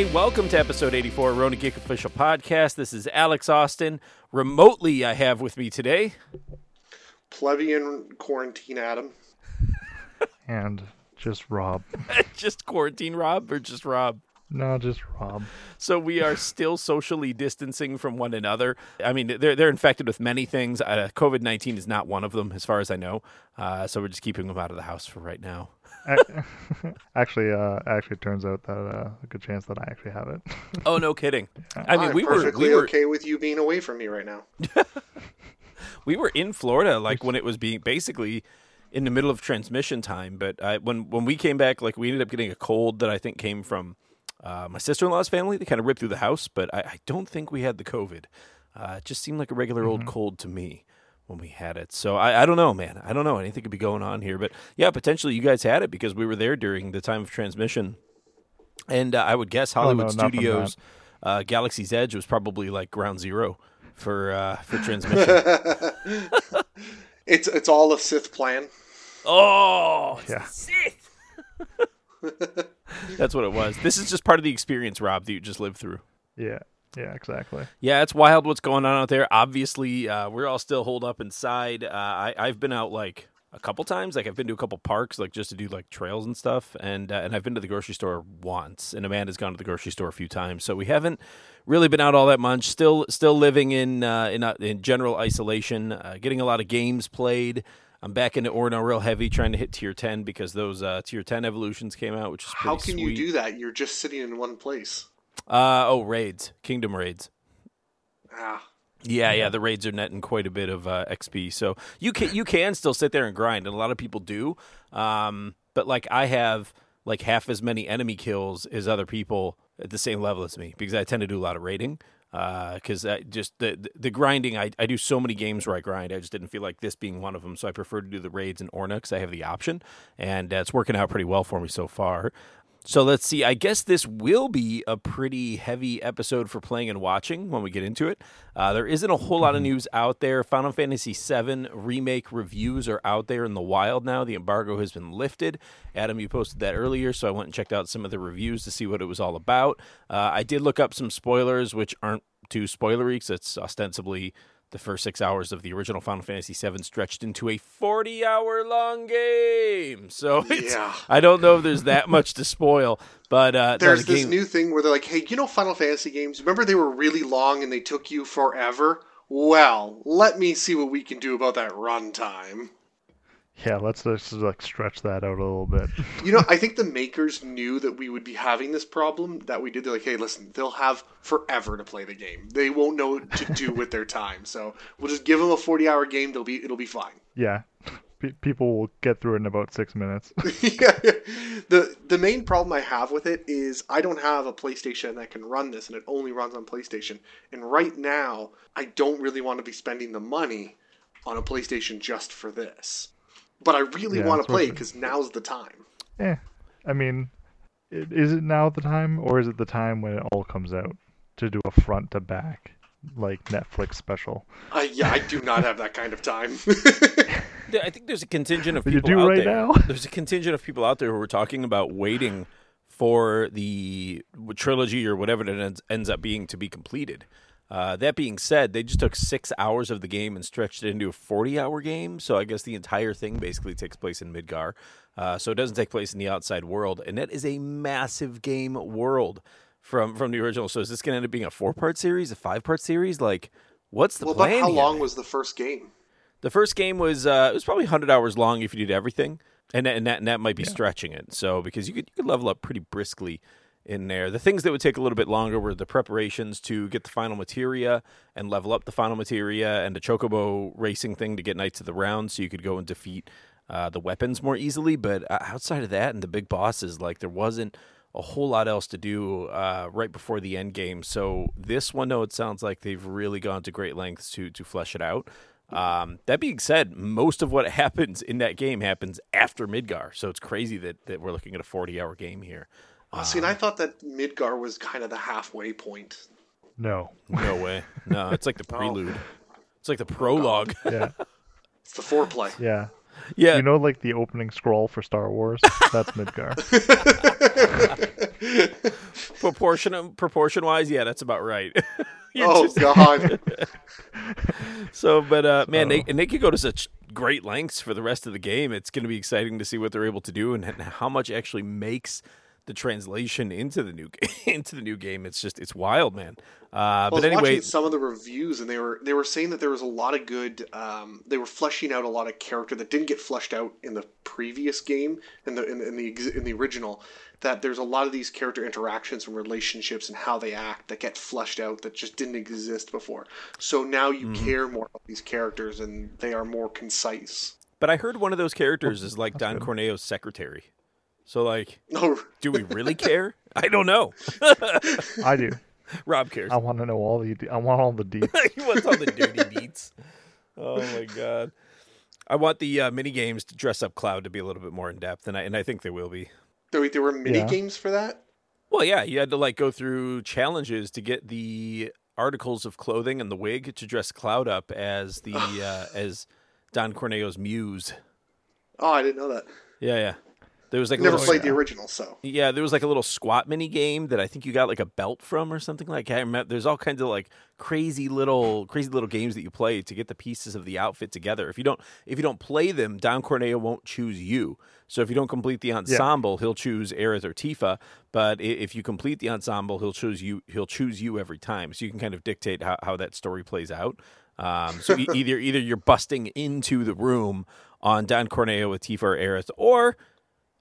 Hey, welcome to episode 84 Ronin Geek Official Podcast. This is Alex Austin. Remotely, I have with me today. Plebeian quarantine Adam. and just Rob. just quarantine Rob or just Rob? No, just Rob. So we are still socially distancing from one another. I mean, they're they're infected with many things. Uh, COVID nineteen is not one of them, as far as I know. Uh, so we're just keeping them out of the house for right now. actually, uh, actually, it turns out that uh, a good chance that I actually have it. oh, no kidding. I mean, I'm we perfectly were, we were okay with you being away from me right now. we were in Florida, like when it was being basically in the middle of transmission time. But I, when when we came back, like we ended up getting a cold that I think came from uh, my sister in law's family. They kind of ripped through the house, but I, I don't think we had the COVID. Uh, it just seemed like a regular mm-hmm. old cold to me when we had it. So I, I don't know, man. I don't know. Anything could be going on here, but yeah, potentially you guys had it because we were there during the time of transmission, and uh, I would guess Hollywood oh, no, Studios, uh, Galaxy's Edge was probably like ground zero for uh, for transmission. it's it's all a Sith plan. Oh, yeah. Sith. That's what it was. This is just part of the experience, Rob, that you just lived through. Yeah. Yeah, exactly. Yeah, it's wild what's going on out there. Obviously, uh, we're all still holed up inside. Uh, I, I've been out like a couple times. Like I've been to a couple parks, like just to do like trails and stuff. And uh, and I've been to the grocery store once. And Amanda's gone to the grocery store a few times. So we haven't really been out all that much. Still still living in uh, in uh, in general isolation. Uh, getting a lot of games played. I'm back into Orna real heavy, trying to hit tier 10 because those uh, tier 10 evolutions came out, which is How can sweet. you do that? You're just sitting in one place. Uh, oh, raids, kingdom raids. Ah. Yeah, yeah, the raids are netting quite a bit of uh, XP, so you can you can still sit there and grind, and a lot of people do. Um, but like I have like half as many enemy kills as other people at the same level as me because I tend to do a lot of raiding. Because uh, just the, the, the grinding I, I do so many games where I grind I just didn't feel like this being one of them. So I prefer to do the raids in Orna because I have the option and uh, it's working out pretty well for me so far so let's see. I guess this will be a pretty heavy episode for playing and watching when we get into it. Uh, there isn't a whole lot of mm-hmm. news out there. Final Fantasy VII remake reviews are out there in the wild now. The embargo has been lifted. Adam, you posted that earlier, so I went and checked out some of the reviews to see what it was all about. Uh, I did look up some spoilers, which aren't too spoilery because it's ostensibly the first six hours of the original Final Fantasy VII stretched into a 40 hour long game. So yeah. I don't know if there's that much to spoil, but uh, there's this game... new thing where they're like, hey, you know, Final Fantasy games, remember they were really long and they took you forever? Well, let me see what we can do about that runtime. Yeah, let's just like stretch that out a little bit. you know, I think the makers knew that we would be having this problem that we did. They're like, hey, listen, they'll have forever to play the game. They won't know what to do with their time. So we'll just give them a forty-hour game. They'll be it'll be fine. Yeah, P- people will get through it in about six minutes. yeah, the the main problem I have with it is I don't have a PlayStation that can run this, and it only runs on PlayStation. And right now, I don't really want to be spending the money on a PlayStation just for this but I really yeah, want to play because now's the time. Yeah, I mean, is it now the time, or is it the time when it all comes out to do a front to back like Netflix special? Uh, yeah, I do not have that kind of time. I think there's a contingent of people out right there. Now? There's a contingent of people out there who are talking about waiting for the trilogy or whatever it ends, ends up being to be completed. Uh, that being said, they just took six hours of the game and stretched it into a 40 hour game. So I guess the entire thing basically takes place in Midgar. Uh, so it doesn't take place in the outside world. And that is a massive game world from, from the original. So is this going to end up being a four part series, a five part series? Like, what's the well, plan? How here? long was the first game? The first game was uh, it was probably 100 hours long if you did everything. And that, and that, and that might be yeah. stretching it. So because you could, you could level up pretty briskly in there. The things that would take a little bit longer were the preparations to get the final materia and level up the final materia and the chocobo racing thing to get Knights of the Round so you could go and defeat uh, the weapons more easily. But uh, outside of that and the big bosses, like there wasn't a whole lot else to do uh, right before the end game. So this one, though, it sounds like they've really gone to great lengths to to flesh it out. Um, that being said, most of what happens in that game happens after Midgar, so it's crazy that, that we're looking at a forty-hour game here. Oh, see, and I thought that Midgar was kind of the halfway point. No. No way. No, it's like the prelude. It's like the prologue. yeah. It's the foreplay. Yeah. Yeah. You know, like the opening scroll for Star Wars? That's Midgar. proportion proportion wise, yeah, that's about right. You're oh just- God. so, but uh, man, they So- and they could go to such great lengths for the rest of the game. It's going to be exciting to see what they're able to do and how much actually makes the translation into the new game. into the new game, it's just it's wild, man. Uh, Well, I but was anyway, watching some of the reviews, and they were they were saying that there was a lot of good. Um, they were fleshing out a lot of character that didn't get fleshed out in the previous game, in the in, in the in the original. That there's a lot of these character interactions and relationships and how they act that get fleshed out that just didn't exist before. So now you Mm-hmm. care more about these characters, and they are more concise. but I heard one of those characters is like that's Don good. Corneo's secretary. So, like, No, do we really care? I don't know. I do. Rob cares. I want to know all the. I want all the deets. he wants all the dirty beats. Oh my god! I want the uh, mini games to dress up Cloud to be a little bit more in depth, and I and I think they will be. there, there were mini Yeah. games for that. Well, yeah, you had to like go through challenges to get the articles of clothing and the wig to dress Cloud up as the uh, as Don Corneo's muse. Oh, I didn't know that. Yeah, yeah. There was like Never little, played the original, so yeah, there was like a little squat mini game that I think you got like a belt from or something like. I remember there's all kinds of like crazy little crazy little games that you play to get the pieces of the outfit together. If you don't if you don't play them, Don Corneo won't choose you. So if you don't complete the ensemble, he'll choose Aerith or Tifa. But if you complete the ensemble, he'll choose you. He'll choose you every time. So you can kind of dictate how, how that story plays out. Um, so either either you're busting into the room on Don Corneo with Tifa or Aerith, or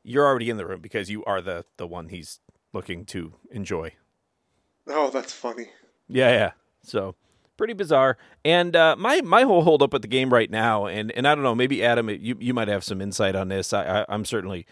you're already in the room because you are the the one he's looking to enjoy. oh, that's funny. Yeah, yeah. So pretty bizarre. And uh, my my whole hold up at the game right now, and and I don't know, maybe Adam, you you might have some insight on this. I, I I'm certainly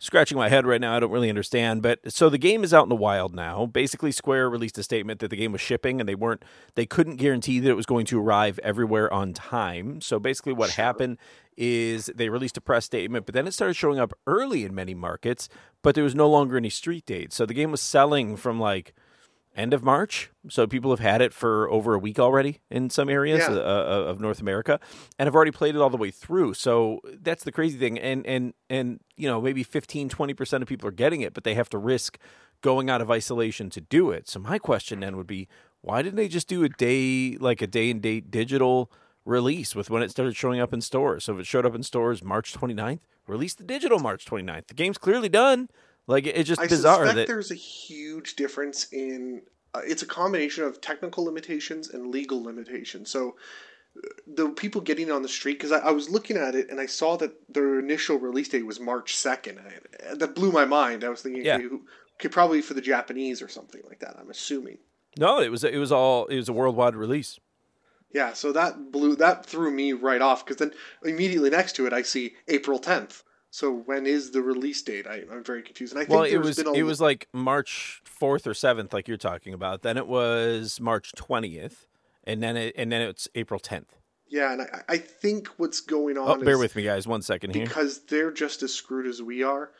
scratching my head right now. I don't really understand. But so the game is out in the wild now. Basically, Square released a statement that the game was shipping, and they weren't they couldn't guarantee that it was going to arrive everywhere on time. So basically, what happened is they released a press statement, but then it started showing up early in many markets, but there was no longer any street dates. So the game was selling from like end of March. So people have had it for over a week already in some areas Yeah. uh, uh, of North America, and have already played it all the way through. So that's the crazy thing. And and and you know maybe 15, 20 percent of people are getting it, but they have to risk going out of isolation to do it. So my question then would be, why didn't they just do a day like a day and date digital? Release with when it started showing up in stores. So if it showed up in stores March 29th, release the digital March 29th. The game's clearly done. Like it's just I bizarre suspect that there's a huge difference in. Uh, it's a combination of technical limitations and legal limitations. So uh, the people getting on the street, because I, I was looking at it and I saw that their initial release date was March second. That blew my mind. I was thinking, Yeah. okay, who, okay, probably for the Japanese or something like that. I'm assuming. no, it was it was all it was a worldwide release. Yeah, so that blew that threw me right off because then immediately next to it I see April tenth. So when is the release date? I, I'm very confused. And I think Well, it was a it was like March 4th or 7th like you're talking about. Then it was March 20th and then it and then it's April 10th. yeah, and I, I think what's going on. Oh, is bear with me guys, one second here. because they're just as screwed as we are,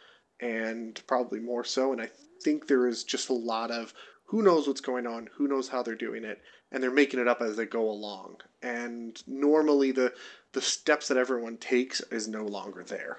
and probably more so. And I think there is just a lot of who knows what's going on, who knows how they're doing it, and they're making it up as they go along. And normally the the steps that everyone takes is no longer there.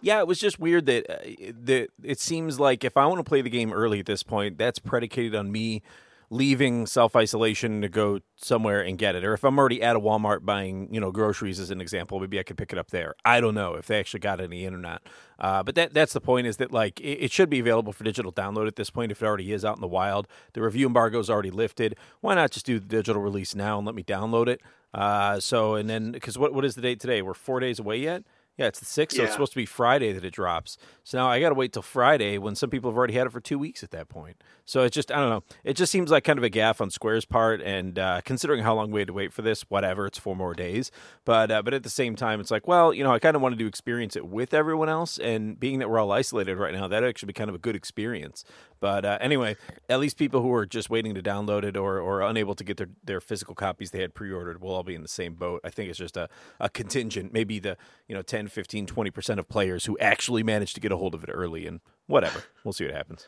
Yeah, it was just weird that uh, that it seems like if I want to play the game early at this point, that's predicated on me leaving self isolation to go somewhere and get it. Or if I'm already at a Walmart buying, you know, groceries as an example, maybe I could pick it up there. I don't know if they actually got any in or not. Uh, but that that's the point is that like it, it should be available for digital download at this point if it already is out in the wild. The review embargo is already lifted. Why not just do the digital release now and let me download it? Uh, so and then because what what is the date today? We're four days away yet. Yeah, it's the sixth, so it's supposed to be Friday that it drops. So now I got to wait till Friday when some people have already had it for two weeks at that point. So it's just I don't know. It just seems like kind of a gaffe on Square's part, and uh, considering how long we had to wait for this, whatever, it's four more days. But uh, but at the same time, it's like, well, you know, I kind of wanted to experience it with everyone else, and being that we're all isolated right now, that actually be kind of a good experience. But uh, anyway, at least people who are just waiting to download it or, or unable to get their, their physical copies they had pre-ordered will all be in the same boat. I think it's just a, a contingent, maybe the, you know, 10, 15, 20% of players who actually managed to get a hold of it early and whatever. We'll see what happens.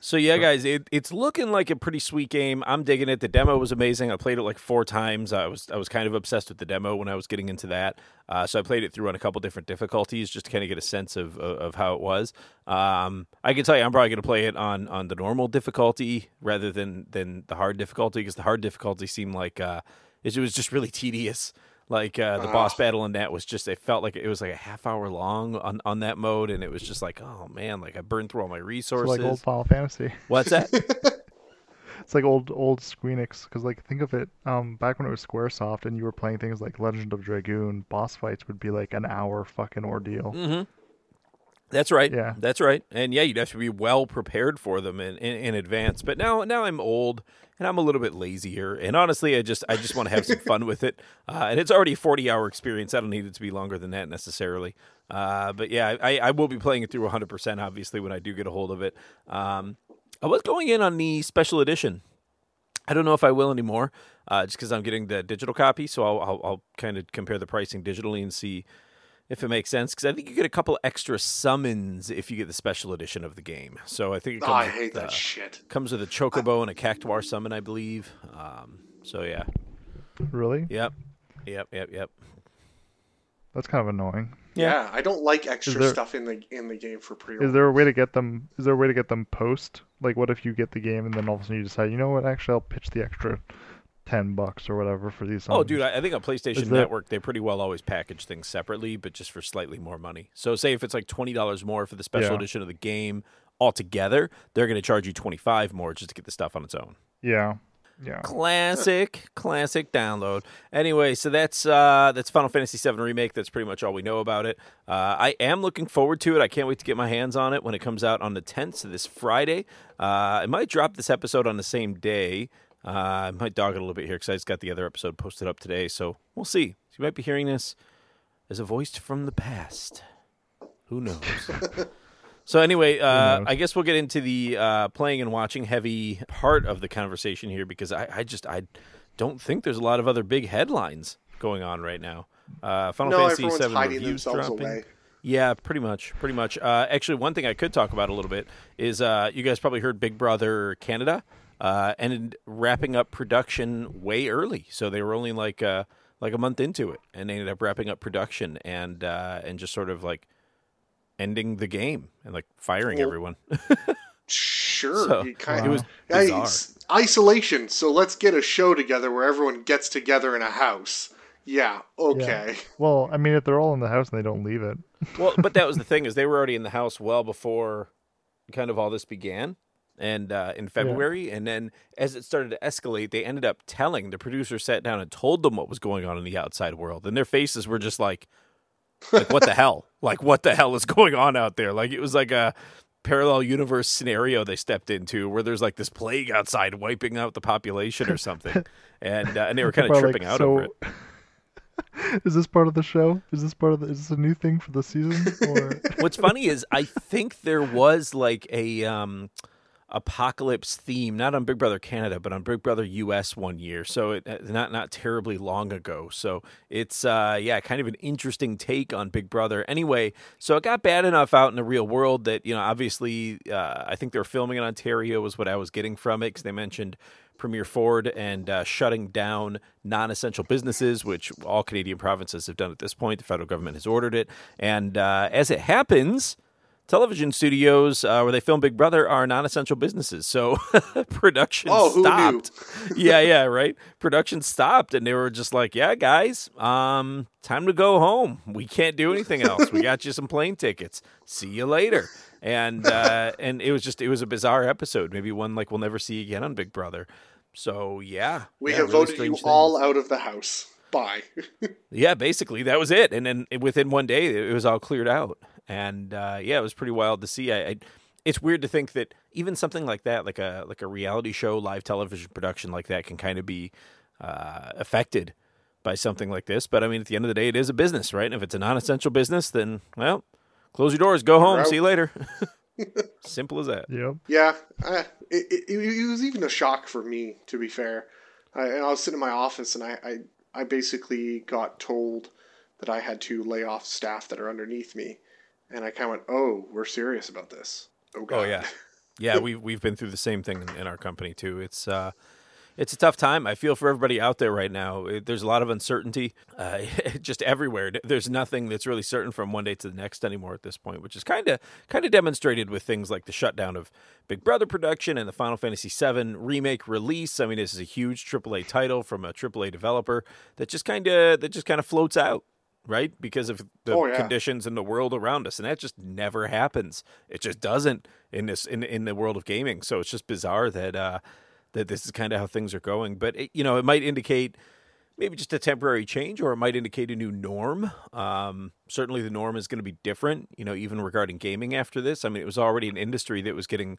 So yeah, guys, it, it's looking like a pretty sweet game. I'm digging it. The demo was amazing. I played it like four times. I was I was kind of obsessed with the demo when I was getting into that. Uh, so I played it through on a couple different difficulties just to kind of get a sense of of, of how it was. Um, I can tell you, I'm probably going to play it on on the normal difficulty rather than than the hard difficulty because the hard difficulty seemed like uh, it was just really tedious. Like uh, the boss battle in that was just it felt like it was like a half hour long on, on that mode, and it was just like oh man, like I burned through all my It's resources. like old Final Fantasy. What's that? It's like old old Squeenix because like think of it, um, back when it was SquareSoft and you were playing things like Legend of Dragoon, boss fights would be like an hour fucking ordeal. Mm-hmm. That's right. Yeah. that's right. And yeah, you'd have to be well prepared for them in, in, in advance. But now, now I'm old and I'm a little bit lazier. And honestly, I just I just want to have some fun with it. Uh, and it's already a 40 hour experience. I don't need it to be longer than that necessarily. Uh, but yeah, I, I will be playing it through 100 percent. Obviously, when I do get a hold of it. Um, I was going in on the special edition. I don't know if I will anymore, uh, just because I'm getting the digital copy. So I'll, I'll, I'll kind of compare the pricing digitally and see if it makes sense. Because I think you get a couple extra summons if you get the special edition of the game. So I think it Oh, comes, I hate with, that uh, shit. comes with a chocobo and a cactuar summon, I believe. Um, so yeah, Really? yep, yep, yep, yep. That's kind of annoying. Yeah. I don't like extra there- stuff in the in the game for pre-order. Is there a way to get them? Is there a way to get them post? Like, what if you get the game and then all of a sudden you decide, you know what? Actually, I'll pitch the extra ten bucks or whatever for these. Oh, dude, I, I think on PlayStation Is there- Network they pretty well always package things separately, but just for slightly more money. So, say if it's like twenty dollars more for the special Yeah. edition of the game altogether, they're going to charge you twenty five more just to get the stuff on its own. Yeah. Yeah. Classic, classic download. Anyway, so that's uh, that's Final Fantasy VII remake. That's pretty much all we know about it. Uh, I am looking forward to it. I can't wait to get my hands on it when it comes out on the 10th, so this Friday. Uh, I might drop this episode on the same day. Uh, I might dog it a little bit here because I just got the other episode posted up today, so we'll see. So you might be hearing this as a voice from the past. Who knows? So anyway, uh? I guess we'll get into the uh, playing and watching heavy part of the conversation here because I, I just I don't think there's a lot of other big headlines going on right now. Uh, Final no, Fantasy VII reviews dropping. away. Yeah, pretty much, pretty much. Uh, actually, one thing I could talk about a little bit is uh, you guys probably heard Big Brother Canada uh, ended wrapping up production way early, so they were only like uh, like a month into it, and they ended up wrapping up production and uh, and just sort of like ending the game and like firing Well, everyone. Sure, So, you kind it was bizarre. it's isolation. So let's get a show together where everyone gets together in a house. Yeah, okay. Well, I mean, if they're all in the house and they don't leave it, well, but that was the thing is they were already in the house well before kind of all this began, and uh, in February, and then as it started to escalate, they ended up telling the producer sat down and told them what was going on in the outside world, and their faces were just like, like what the hell, like what the hell is going on out there? Like it was like a parallel universe scenario they stepped into where there's like this plague outside wiping out the population or something, and uh, and they were kind of Well, like, tripping out so- over it. is this part of the show? Is this part of the? Is this a new thing for the season? Or What's funny is I think there was like a um, apocalypse theme, not on Big Brother Canada, but on Big Brother US one year. So it, uh, not not terribly long ago. So it's uh, yeah, kind of an interesting take on Big Brother. Anyway, so it got bad enough out in the real world that you know obviously uh, I think they were filming in Ontario was what I was getting from it because they mentioned. Premier Ford and uh, shutting down non essential businesses, which all Canadian provinces have done at this point. The federal government has ordered it. And uh, as it happens, television studios uh, where they film Big Brother are non essential businesses. So production Oh, stopped. yeah, yeah, right. Production stopped. And they were just like, yeah, guys, um, time to go home. We can't do anything else. We got you some plane tickets. See you later. And uh, and it was just it was a bizarre episode, maybe one like we'll never see again on Big Brother. So yeah, We yeah, have really voted you strange all out of the house. Bye. Yeah, basically that was it. And then within one day, it was all cleared out. And uh, yeah, it was pretty wild to see. I, I, it's weird to think that even something like that, like a like a reality show, live television production like that, can kind of be uh, affected by something like this. But I mean, at the end of the day, it is a business, right? And if it's a non-essential business, then well, close your doors, go home, see you later. Simple as that. yep. Yeah, I, it, it, it was even a shock for me, to be fair. I, I was sitting in my office and I, I, I basically got told that I had to lay off staff that are underneath me. And I kind of went, oh, we're serious about this. Oh, God. Oh yeah, Yeah, we've we've been through the same thing in, in our company too. It's uh, it's a tough time. I feel for everybody out there right now. It, there's a lot of uncertainty, uh, just everywhere. There's nothing that's really certain from one day to the next anymore at this point, which is kind of kind of demonstrated with things like the shutdown of Big Brother production and the Final Fantasy VII remake release. I mean, this is a huge AAA title from a AAA developer that just kind of that just kind of floats out right? Because of the Oh, yeah. conditions in the world around us, and that just never happens. It just doesn't in this in in the world of gaming. So it's just bizarre that uh, that this is kind of how things are going. But it, you know, it might indicate maybe just a temporary change, or it might indicate a new norm. Um, certainly, the norm is going to be different. You know, even regarding gaming after this. I mean, it was already an industry that was getting.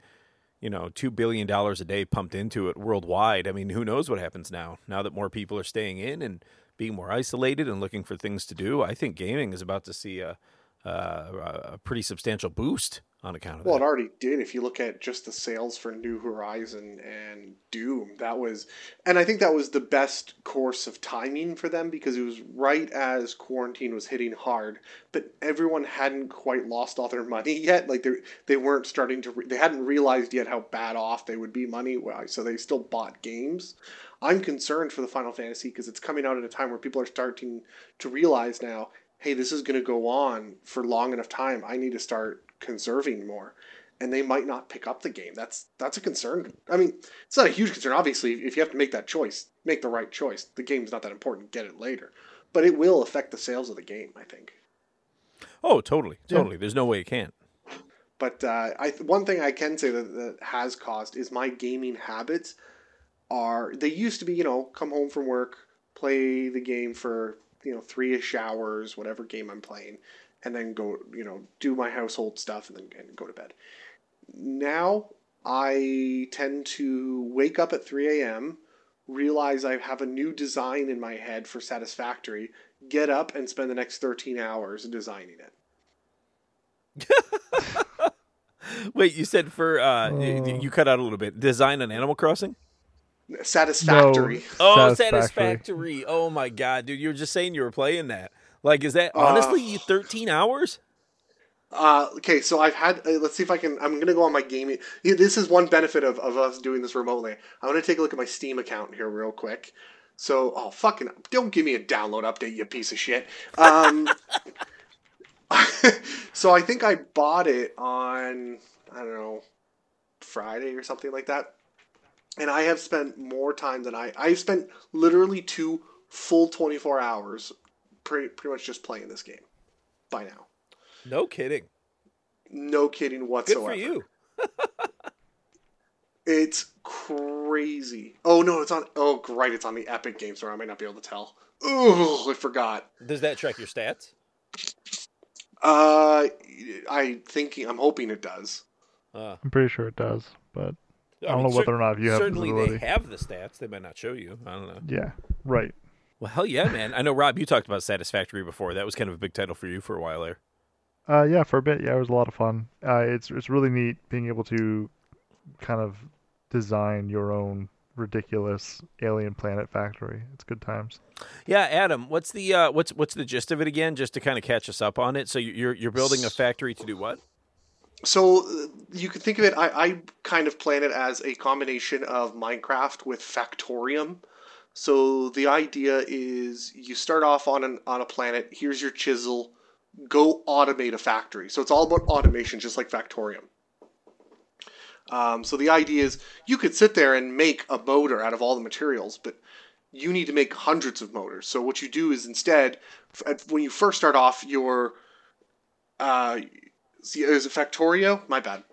You know, two billion dollars a day pumped into it worldwide. I mean, who knows what happens now? Now that more people are staying in and being more isolated and looking for things to do, I think gaming is about to see a, a, a pretty substantial boost on account of that. Well, it already did. If you look at just the sales for New Horizon and Doom, that was, and I think that was the best course of timing for them because it was right as quarantine was hitting hard, but everyone hadn't quite lost all their money yet. Like they they weren't starting to, re- they hadn't realized yet how bad off they would be money. Well, so they still bought games. I'm concerned for the Final Fantasy because it's coming out at a time where people are starting to realize now, hey, this is going to go on for long enough time. I need to start conserving more, and they might not pick up the game. That's that's a concern. I mean, it's not a huge concern. Obviously, if you have to make that choice, make the right choice. The game's not that important. Get it later, but it will affect the sales of the game. I think. Oh, totally, Yeah. totally. There's no way it can't. But uh, I one thing I can say that, that has caused is my gaming habits are they used to be you know come home from work play the game for you know three ish hours whatever game I'm playing and then go you know do my household stuff and then and go to bed. Now I tend to wake up at 3 a.m. realize I have a new design in my head for Satisfactory, get up and spend the next 13 hours designing it. Wait, you said for uh, y- Oh. you cut out a little bit. Design on Animal Crossing. Satisfactory. Oh, Satisfactory. satisfactory. Oh my god, dude! You were just saying you were playing that. Like, is that honestly you 13 hours? Uh, okay, so I've had. Uh, let's see if I can. I'm gonna go on my gaming. yeah, This is one benefit of, of us doing this remotely. I'm gonna take a look at my Steam account here real quick. So, oh fucking, don't give me a download update, you piece of shit. Um, so I think I bought it on I don't know Friday or something like that, and I have spent more time than I. I've spent literally two full 24 hours, pretty pretty much just playing this game by now. No kidding. No kidding whatsoever. Good whatsoever. for you. It's crazy. Oh no, it's on. Oh right, it's on the Epic Games Store. I might not be able to tell. Oh, I forgot. Does that track your stats? Uh, I thinking. I'm hoping it does. Uh, I'm pretty sure it does, but I, don't mean, know whether cer- or not you have certainly visibility. they have the stats. They might not show you. I don't know. Yeah, right. Well, hell yeah, man. I know Rob. You talked about Satisfactory before. That was kind of a big title for you for a while there. Uh, yeah, for a bit, yeah, it was a lot of fun. Uh, it's it's really neat being able to kind of design your own ridiculous alien planet factory. It's good times. Yeah, Adam. What's the uh, what's what's the gist of it again? Just to kind of catch us up on it. So you're you're building a factory to do what? So uh, you could think of it. I, I kind of plan it as a combination of Minecraft with Factorium. So the idea is you start off on an on a planet. Here's your chisel. Go automate a factory. So it's all about automation, just like Factorium. Um, so the idea is you could sit there and make a motor out of all the materials, but you need to make hundreds of motors. So what you do is instead, when you first start off, your uh, is it Factorio? My bad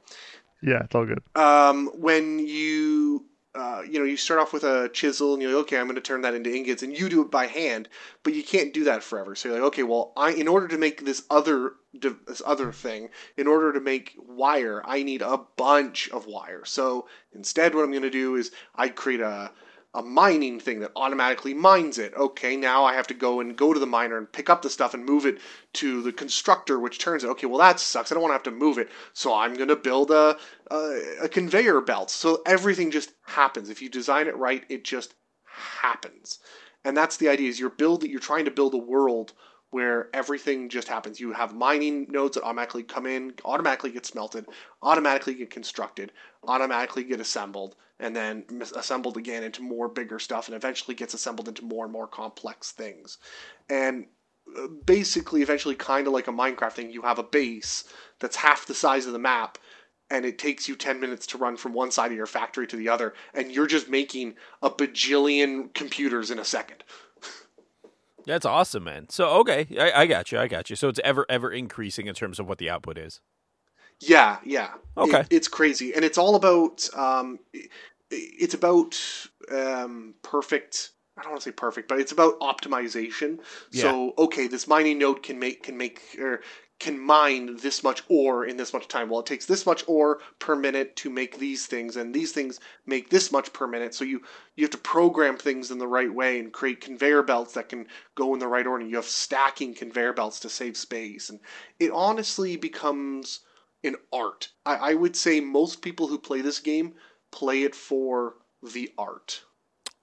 Yeah, it's all good. um, when you uh, you know you start off with a chisel and you're like, okay i'm going to turn that into ingots and you do it by hand but you can't do that forever so you're like okay well i in order to make this other this other thing in order to make wire i need a bunch of wire so instead what i'm going to do is i create a a mining thing that automatically mines it. Okay, now I have to go and go to the miner and pick up the stuff and move it to the constructor, which turns it. Okay, well that sucks. I don't want to have to move it, so I'm gonna build a a, a conveyor belt. So everything just happens. If you design it right, it just happens. And that's the idea: is you're building, you're trying to build a world where everything just happens. You have mining nodes that automatically come in, automatically get smelted, automatically get constructed, automatically get assembled, and then assembled again into more bigger stuff, and eventually gets assembled into more and more complex things. And uh, basically, eventually, kind of like a Minecraft thing, you have a base that's half the size of the map, and it takes you 10 minutes to run from one side of your factory to the other, and you're just making a bajillion computers in a second. That's awesome, man. So okay, I, I, got you. I got you. So it's ever ever increasing in terms of what the output is. Yeah, yeah. Okay, it, it's crazy, and it's all about. Um, it's about um, perfect. I don't want to say perfect, but it's about optimization. Yeah. So okay, this mining node can make can make or can mine this much ore in this much time. Well, it takes this much ore per minute to make these things, and these things make this much per minute. So you you have to program things in the right way and create conveyor belts that can go in the right order. You have stacking conveyor belts to save space, and it honestly becomes an art. I, I would say most people who play this game play it for the art.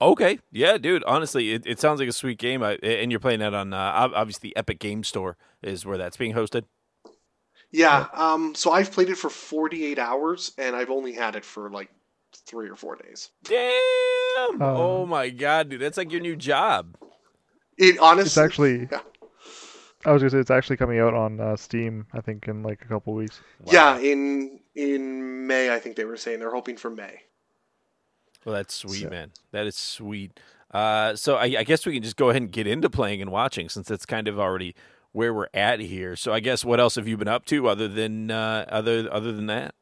Okay, yeah, dude. Honestly, it, it sounds like a sweet game, I, and you're playing that on uh, obviously Epic Game Store is where that's being hosted. Yeah, um, so I've played it for 48 hours, and I've only had it for like three or four days. Damn! Um, oh my god, dude, that's like your new job. It honestly, it's actually. Yeah. I was gonna say it's actually coming out on uh, Steam. I think in like a couple weeks. Wow. Yeah, in in May. I think they were saying they're hoping for May. Well, that's sweet, so. man. That is sweet. Uh, so I, I, guess we can just go ahead and get into playing and watching since that's kind of already where we're at here. So I guess what else have you been up to other than uh, other other than that?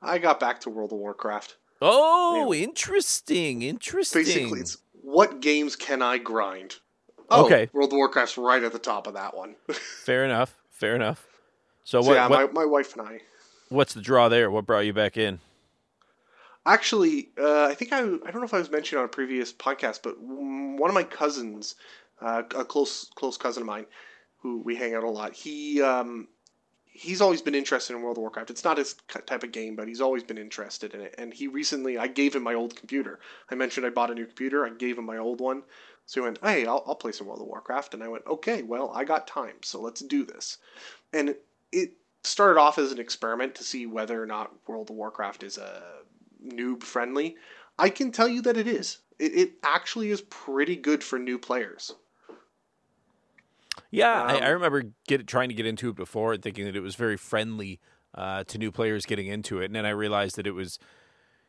I got back to World of Warcraft. Oh, yeah. interesting, interesting. Basically, it's what games can I grind? Oh, okay, World of Warcraft's right at the top of that one. fair enough. Fair enough. So, so what? Yeah, what, my, my wife and I. What's the draw there? What brought you back in? Actually, uh, I think I I don't know if I was mentioned on a previous podcast, but one of my cousins, uh, a close close cousin of mine, who we hang out a lot, he um, he's always been interested in World of Warcraft. It's not his type of game, but he's always been interested in it. And he recently, I gave him my old computer. I mentioned I bought a new computer. I gave him my old one. So he went, "Hey, I'll, I'll play some World of Warcraft." And I went, "Okay, well, I got time, so let's do this." And it, it started off as an experiment to see whether or not World of Warcraft is a noob friendly, I can tell you that it is. It, it actually is pretty good for new players. Yeah, um, I, I, remember get, trying to get into it before and thinking that it was very friendly uh, to new players getting into it, and then I realized that it was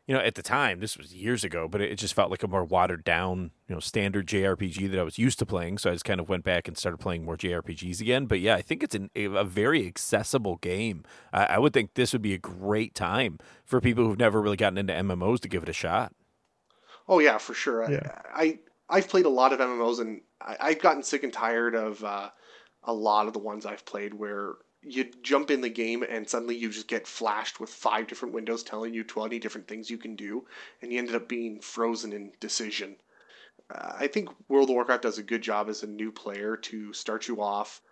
you know, at the time, this was years ago, but it just felt like a more watered down, you know, standard JRPG that I was used to playing. So I just kind of went back and started playing more JRPGs again. But yeah, I think it's an, a very accessible game. I, I would think this would be a great time for people who've never really gotten into MMOs to give it a shot. Oh yeah, for sure. Yeah. I, I have played a lot of MMOs and I, have gotten sick and tired of uh, a lot of the ones I've played where you jump in the game and suddenly you just get flashed with five different windows telling you 20 different things you can do and you ended up being frozen in decision. Uh, i think world of warcraft does a good job as a new player to start you off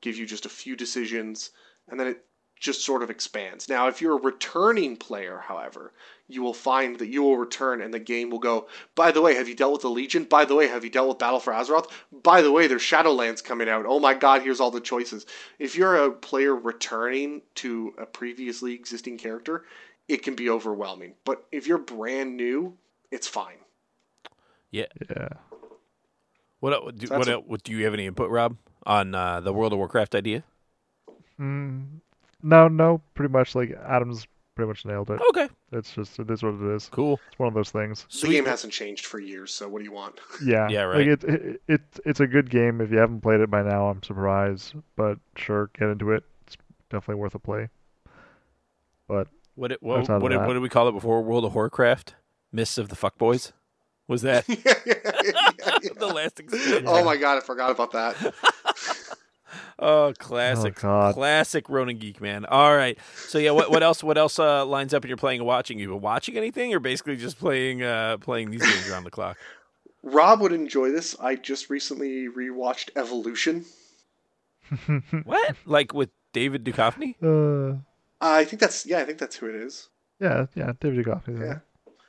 give you just a few decisions and then it just sort of expands. Now, if you're a returning player, however, you will find that you will return and the game will go, by the way, have you dealt with the Legion? By the way, have you dealt with Battle for Azeroth? By the way, there's Shadowlands coming out. Oh my god, here's all the choices. If you're a player returning to a previously existing character, it can be overwhelming. But if you're brand new, it's fine. Yeah. Yeah. What do, what, what do you have any input, Rob, on uh, the World of Warcraft idea? Mm, no, no, pretty much like Adam's pretty much nailed it. Okay. It's just it is what it is. Cool. It's one of those things. The game hasn't changed for years, so what do you want? Yeah. Yeah, right. Like it, it, it it's a good game. If you haven't played it by now, I'm surprised. But sure, get into it. It's definitely worth a play. But what it, what, what, did, what did we call it before World of Warcraft? Mists of the Fuckboys? Was that yeah, yeah, yeah, the last expansion? Oh my god, I forgot about that. Oh, classic, oh, classic Ronin geek man. All right, so yeah, what what else? What else uh, lines up? And you're playing and watching. You been watching anything, or basically just playing uh, playing these games around the clock? Rob would enjoy this. I just recently rewatched Evolution. what? Like with David Duchovny? Uh, I think that's yeah. I think that's who it is. Yeah, yeah, David Duchovny. Yeah,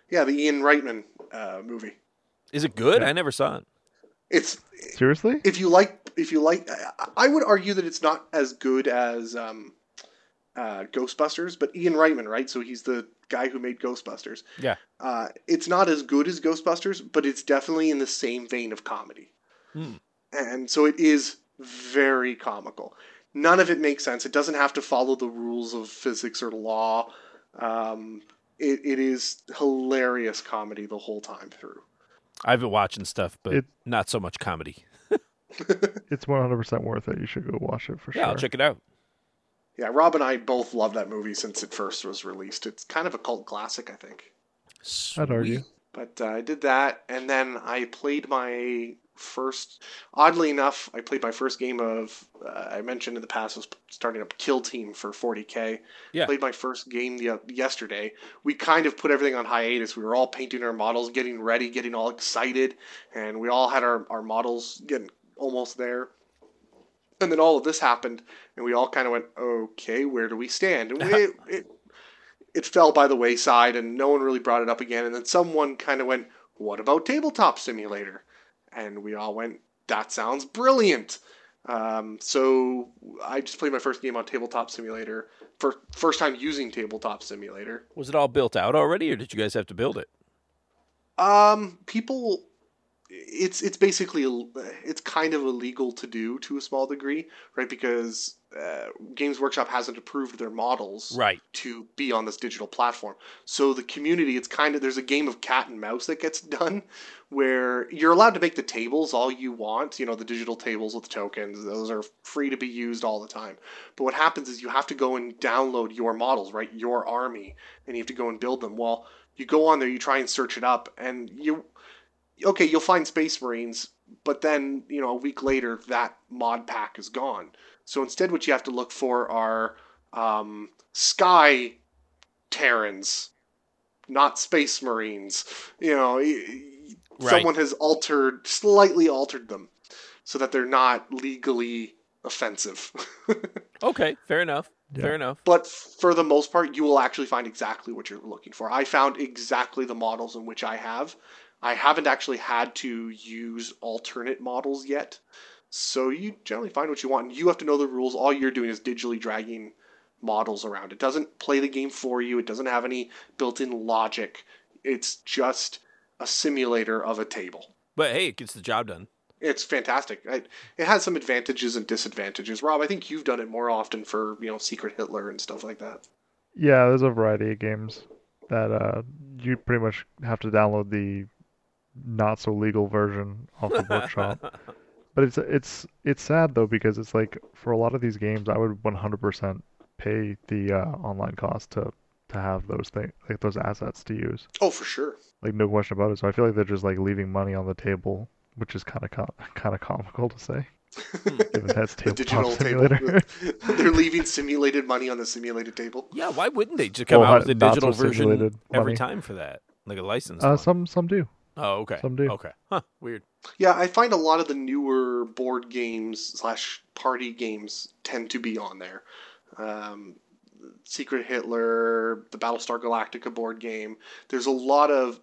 yeah, the Ivan Reitman uh, movie. Is it good? Yeah. I never saw it. It's seriously. If you like if you like, I- I would argue that it's not as good as um, uh, Ghostbusters, but Ivan Reitman, right? So he's the guy who made Ghostbusters. Yeah. Uh, it's not as good as Ghostbusters, but it's definitely in the same vein of comedy. Hmm. And so it is very comical. None of it makes sense. It doesn't have to follow the rules of physics or law. Um, it, it is hilarious comedy the whole time through. I've been watching stuff, but It- not so much comedy. It's 100% worth it. You should go watch it for Yeah, sure. I'll check it out. Yeah, Rob and I both love that movie since it first was released. It's kind of a cult classic, I think. I'd argue. But uh, I did that, and then I played my first. Oddly enough, I played my first game of. Uh, I mentioned in the past was starting up Kill Team for 40k. Yeah. Played my first game the, yesterday. We kind of put everything on hiatus. We were all painting our models, getting ready, getting all excited, and we all had our, our models getting almost there. And then all of this happened, and we all kind of went, "Okay, where do we stand?" And we, it, it fell by the wayside and no one really brought it up again. And then someone kind of went, What about Tabletop Simulator? And we all went, That sounds brilliant. Um, so I just played my first game on Tabletop Simulator. For first time using Tabletop Simulator. Was it all built out already, or did you guys have to build it? Um, people, it's it's basically it's kind of illegal to do to a small degree, right? Because uh, Games Workshop hasn't approved their models Right. to be on this digital platform. So the community, it's kind of there's a game of cat and mouse that gets done where you're allowed to make the tables all you want, you know, the digital tables with tokens. Those are free to be used all the time. But what happens is you have to go and download your models, right? Your army, and you have to go and build them. Well, you go on there, you try and search it up, and you okay, you'll find Space Marines, but then, you know, a week later that mod pack is gone. So instead what you have to look for are um, Sky Terrans, not Space Marines. You know, y- y- Right. someone has altered, slightly altered them so that they're not legally offensive. Okay, fair enough. Yeah. Fair enough. but for the most part, you will actually find exactly what you're looking for. I found exactly the models in which I have. I haven't actually had to use alternate models yet. So you generally find what you want. And you have to know the rules. All you're doing is digitally dragging models around. It doesn't play the game for you, it doesn't have any built in logic. It's just a simulator of a table. But hey, it gets the job done. It's fantastic. I, it has some advantages and disadvantages. Rob, I think you've done it more often for, you know, Secret Hitler and stuff like that. Yeah, there's a variety of games that uh, you pretty much have to download the not so legal version off the workshop. But it's it's it's sad though because it's like for a lot of these games, I would 100% pay the uh, online cost to to have those things like those assets to use. Oh, for sure. Like no question about it. So I feel like they're just like leaving money on the table, which is kind of com- kind of comical to say. Given that's the digital simulator. table. They're leaving simulated money on the simulated table. Yeah, why wouldn't they just come Well, out with a not so digital version every money. time for that, like a license? uh, some some do. Oh, okay. some do. Okay. Huh. Weird. Yeah, I find a lot of the newer board games slash party games tend to be on there. Um, Secret Hitler, the Battlestar Galactica board game. There's a lot of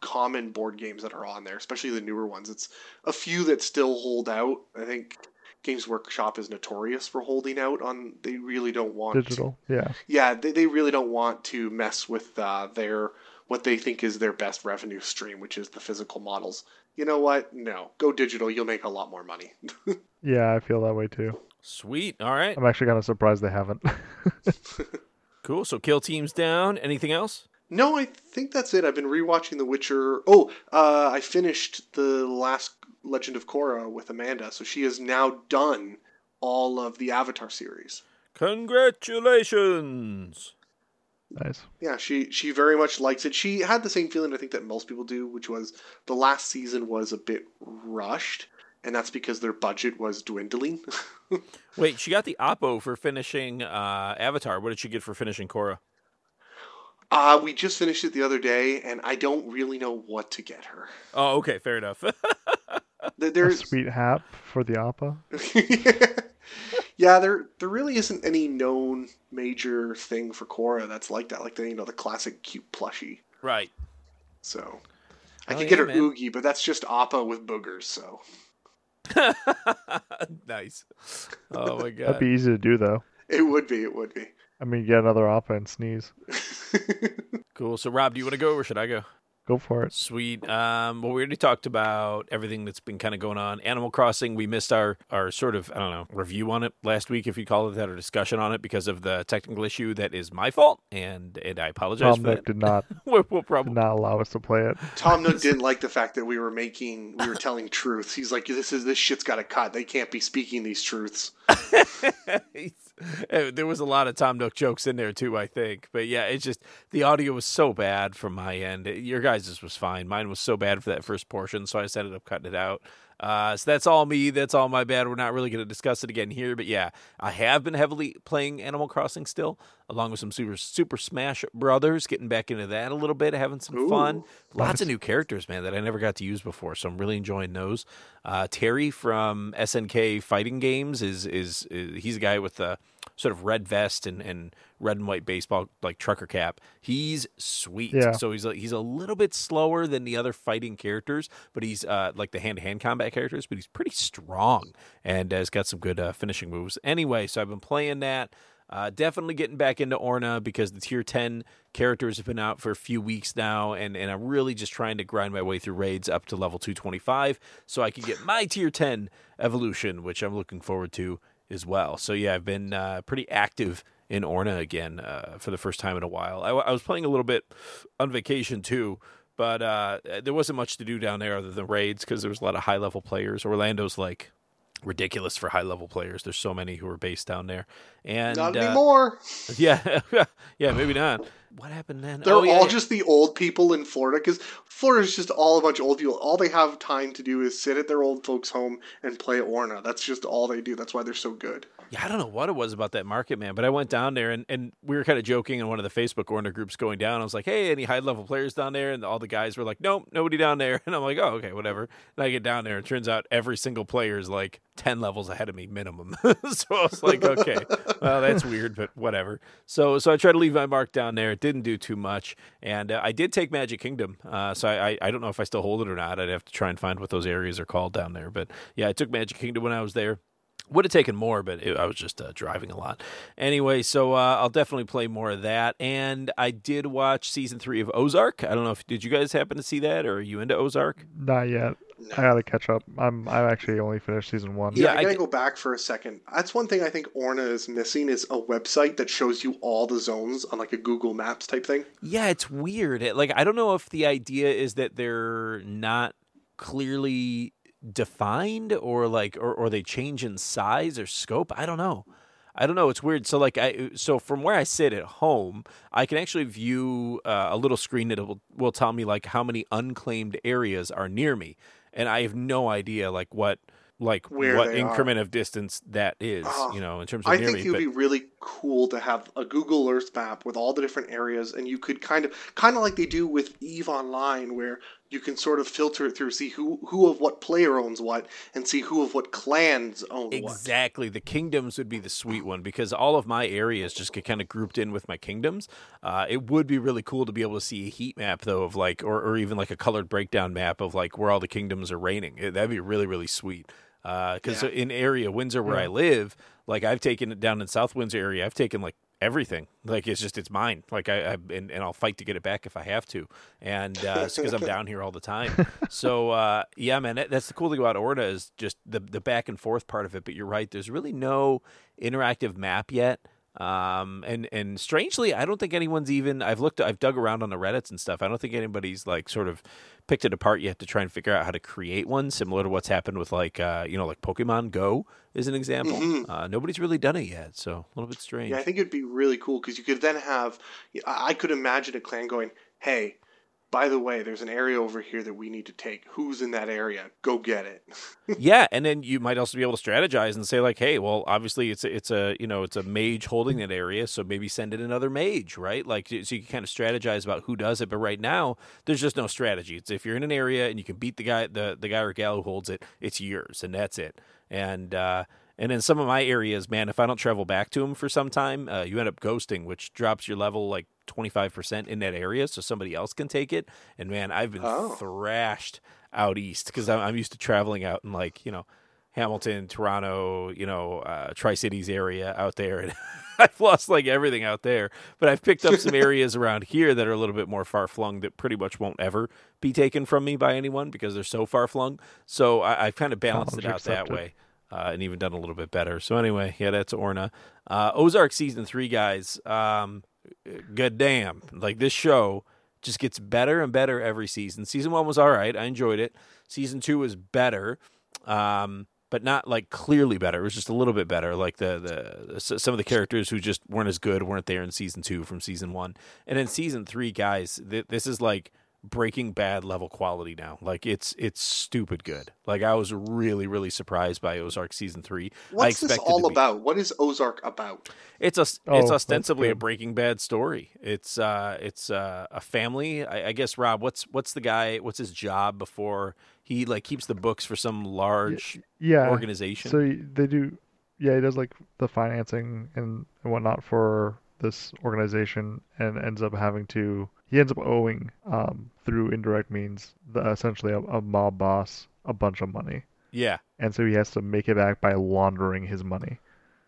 common board games that are on there, especially the newer ones. It's a few that still hold out. I think Games Workshop is notorious for holding out on. They really don't want Digital. Yeah. yeah, they, they really don't want to mess with uh, their what they think is their best revenue stream, which is the physical models. You know what? No, go digital. You'll make a lot more money. Yeah, I feel that way too. Sweet. All right. I'm actually kind of surprised they haven't. Cool. So kill teams down. Anything else? no, I think that's it. I've been rewatching The Witcher. Oh, uh, I finished the last Legend of Korra with Amanda, so she has now done all of the Avatar series. Congratulations. Nice. Yeah, she she very much likes it. She had the same feeling I think that most people do, which was the last season was a bit rushed, and that's because their budget was dwindling. Wait, she got the Appa for finishing uh, Avatar. What did she get for finishing Korra? uh, we just finished it the other day, and I don't really know what to get her. Oh, okay. Fair enough. There- A There's sweet hat for the Appa. yeah, there there really isn't any known major thing for Korra that's like that, like the you know the classic cute plushie. right. So I Oh, could get her man. Oogi, but that's just Appa with boogers. So nice. Oh my god. That'd god. be easy to do though. It would be. It would be. I mean, get another Appa and sneeze. Cool. So Rob, do you want to go or should I go? Go for it. Sweet. Um, well, we already talked about everything that's been kind of going on. Animal Crossing, we missed our, our sort of, I don't know, review on it last week, if you call it that, or discussion on it because of the technical issue that is my fault. And, and I apologize Tom for Nook that. did not we'll, we'll did probably. not allow us to play it. Tom Nook didn't like the fact that we were making, we were telling truths. He's like, "This is this shit's got to cut. They can't be speaking these truths." Uh, there was a lot of Tom Nook jokes in there too, I think. But yeah, it's just the audio was so bad from my end. Your guys' was fine. Mine was so bad for that first portion, so I just ended up cutting it out. Uh, so that's all me. That's all my bad. We're not really going to discuss it again here, but yeah, I have been heavily playing Animal Crossing still, along with some Super Super Smash Brothers. Getting back into that a little bit, having some fun. Ooh, Lots of new characters, man, that I never got to use before. So I'm really enjoying those. Uh, Terry from SNK Fighting Games is, is is he's a guy with the sort of red vest and, and red and white baseball like trucker cap. He's sweet. Yeah. So he's a, he's a little bit slower than the other fighting characters, but he's uh, like the hand to hand combat characters, but he's pretty strong and has got some good uh, finishing moves. Anyway, so I've been playing that. Uh, definitely getting back into Orna because the tier 10 characters have been out for a few weeks now, and, and I'm really just trying to grind my way through raids up to level 225 so I can get my tier 10 evolution, which I'm looking forward to as well. So, yeah, I've been uh, pretty active in Orna again uh, for the first time in a while. I, I was playing a little bit on vacation too, but uh, there wasn't much to do down there other than raids because there was a lot of high level players. Orlando's like ridiculous for high level players. There's so many who are based down there, and Not uh, anymore. yeah, yeah, maybe not. What happened then? They're Oh, yeah, all yeah. just the old people in Florida because Florida's just all a bunch of old people. All they have time to do is sit at their old folks' home and play Orna. That's just all they do. That's why they're so good. Yeah, I don't know what it was about that market, man, but I went down there and, and we were kind of joking in one of the Facebook Orna groups going down. I was like, hey, any high level players down there? And all the guys were like, nope, nobody down there. And I'm like, oh, okay, whatever. And I get down there it turns out every single player is like 10 levels ahead of me minimum. so I was like, okay, well, that's weird, but whatever. So so I tried to leave my mark down there. It didn't do too much. And uh, I did take Magic Kingdom. Uh, so I, I, I don't know if I still hold it or not. I'd have to try and find what those areas are called down there. But yeah, I took Magic Kingdom when I was there. Would have taken more, but it, I was just uh, driving a lot. Anyway, so uh, I'll definitely play more of that. And I did watch season three of Ozark. I don't know if did you guys happen to see that, or are you into Ozark? Not yet. I gotta catch up. I'm I'm actually only finished season one. Yeah, Yeah, I I gotta d- go back for a second. That's one thing I think Orna is missing is a website that shows you all the zones on like a Google Maps type thing. Yeah, it's weird. It- like I don't know if the idea is that they're not clearly defined or like or, or they change in size or scope. I don't know. I don't know. It's weird. So like I so from where I sit at home, I can actually view uh, a little screen that will will tell me like how many unclaimed areas are near me, and I have no idea like what like Where what increment of distance that is. Oh, you know, in terms of I think it would but- be really cool to have a Google Earth map with all the different areas, and you could kind of, kind of like they do with Eve Online, where you can sort of filter it through, see who who of what player owns what, and see who of what clans own what. Exactly. The kingdoms would be the sweet one because all of my areas just get kind of grouped in with my kingdoms. Uh, it would be really cool to be able to see a heat map though of like, or, or even like a colored breakdown map of like where all the kingdoms are reigning. It- that'd be really really sweet. Because Yeah. in area Windsor where I live, like I've taken it down in South Windsor area, I've taken like everything. Like it's just it's mine. Like I, I and, and I'll fight to get it back if I have to. And uh, because I'm down here all the time. So uh, yeah, man, that, that's the cool thing about Orna is just the the back and forth part of it. But you're right. There's really no interactive map yet. Um and and strangely, I don't think anyone's even. I've looked, I've dug around on the Reddit's and stuff. I don't think anybody's like sort of picked it apart yet to try and figure out how to create one similar to what's happened with like uh you know like Pokemon Go is an example. Mhm. Uh, nobody's really done it yet, so a little bit strange. Yeah, I think it'd be really cool because you could then have. I could imagine a clan going, "Hey, by the way, there's an area over here that we need to take. Who's in that area? Go get it." yeah, and then you might also be able to strategize and say like, hey, well, obviously it's a, it's a you know it's a mage holding that area, so maybe send in another mage, right? Like so you can kind of strategize about who does it. But right now, there's just no strategy. It's if you're in an area and you can beat the guy the the guy or gal who holds it, it's yours, and that's it. And uh, and in some of my areas, man, if I don't travel back to them for some time, uh, you end up ghosting, which drops your level like 25% in that area so somebody else can take it. And man, I've been Oh. thrashed out east because I'm, I'm used to traveling out in like, you know, Hamilton, Toronto, you know, uh, Tri Cities area out there, and I've lost like everything out there. But I've picked up some areas around here that are a little bit more far flung that pretty much won't ever be taken from me by anyone because they're so far flung. So I, I've kind of balanced it out that way. Uh, and even done a little bit better. So anyway, yeah, that's Orna. Uh, Ozark season three, guys. Um, good damn, like this show just gets better and better every season. Season one was all right, I enjoyed it. Season two was better, um, but not like clearly better. It was just a little bit better. Like the the some of the characters who just weren't as good weren't there in season two from season one, and in season three, guys, th- this is like Breaking Bad level quality now. Like it's it's stupid good. Like I was really really surprised by Ozark season three. What's this expected to all be- about? What is Ozark about? It's a Oh, it's ostensibly a. Breaking Bad story. It's uh it's uh, a family. I, I guess Rob, what's what's the guy? What's his job before he like keeps the books for some large Yeah. organization? So they do, yeah, he does like the financing and, and whatnot for this organization, and ends up having to. He ends up owing, um, through indirect means, the, essentially a, a mob boss a bunch of money, yeah, and so he has to make it back by laundering his money.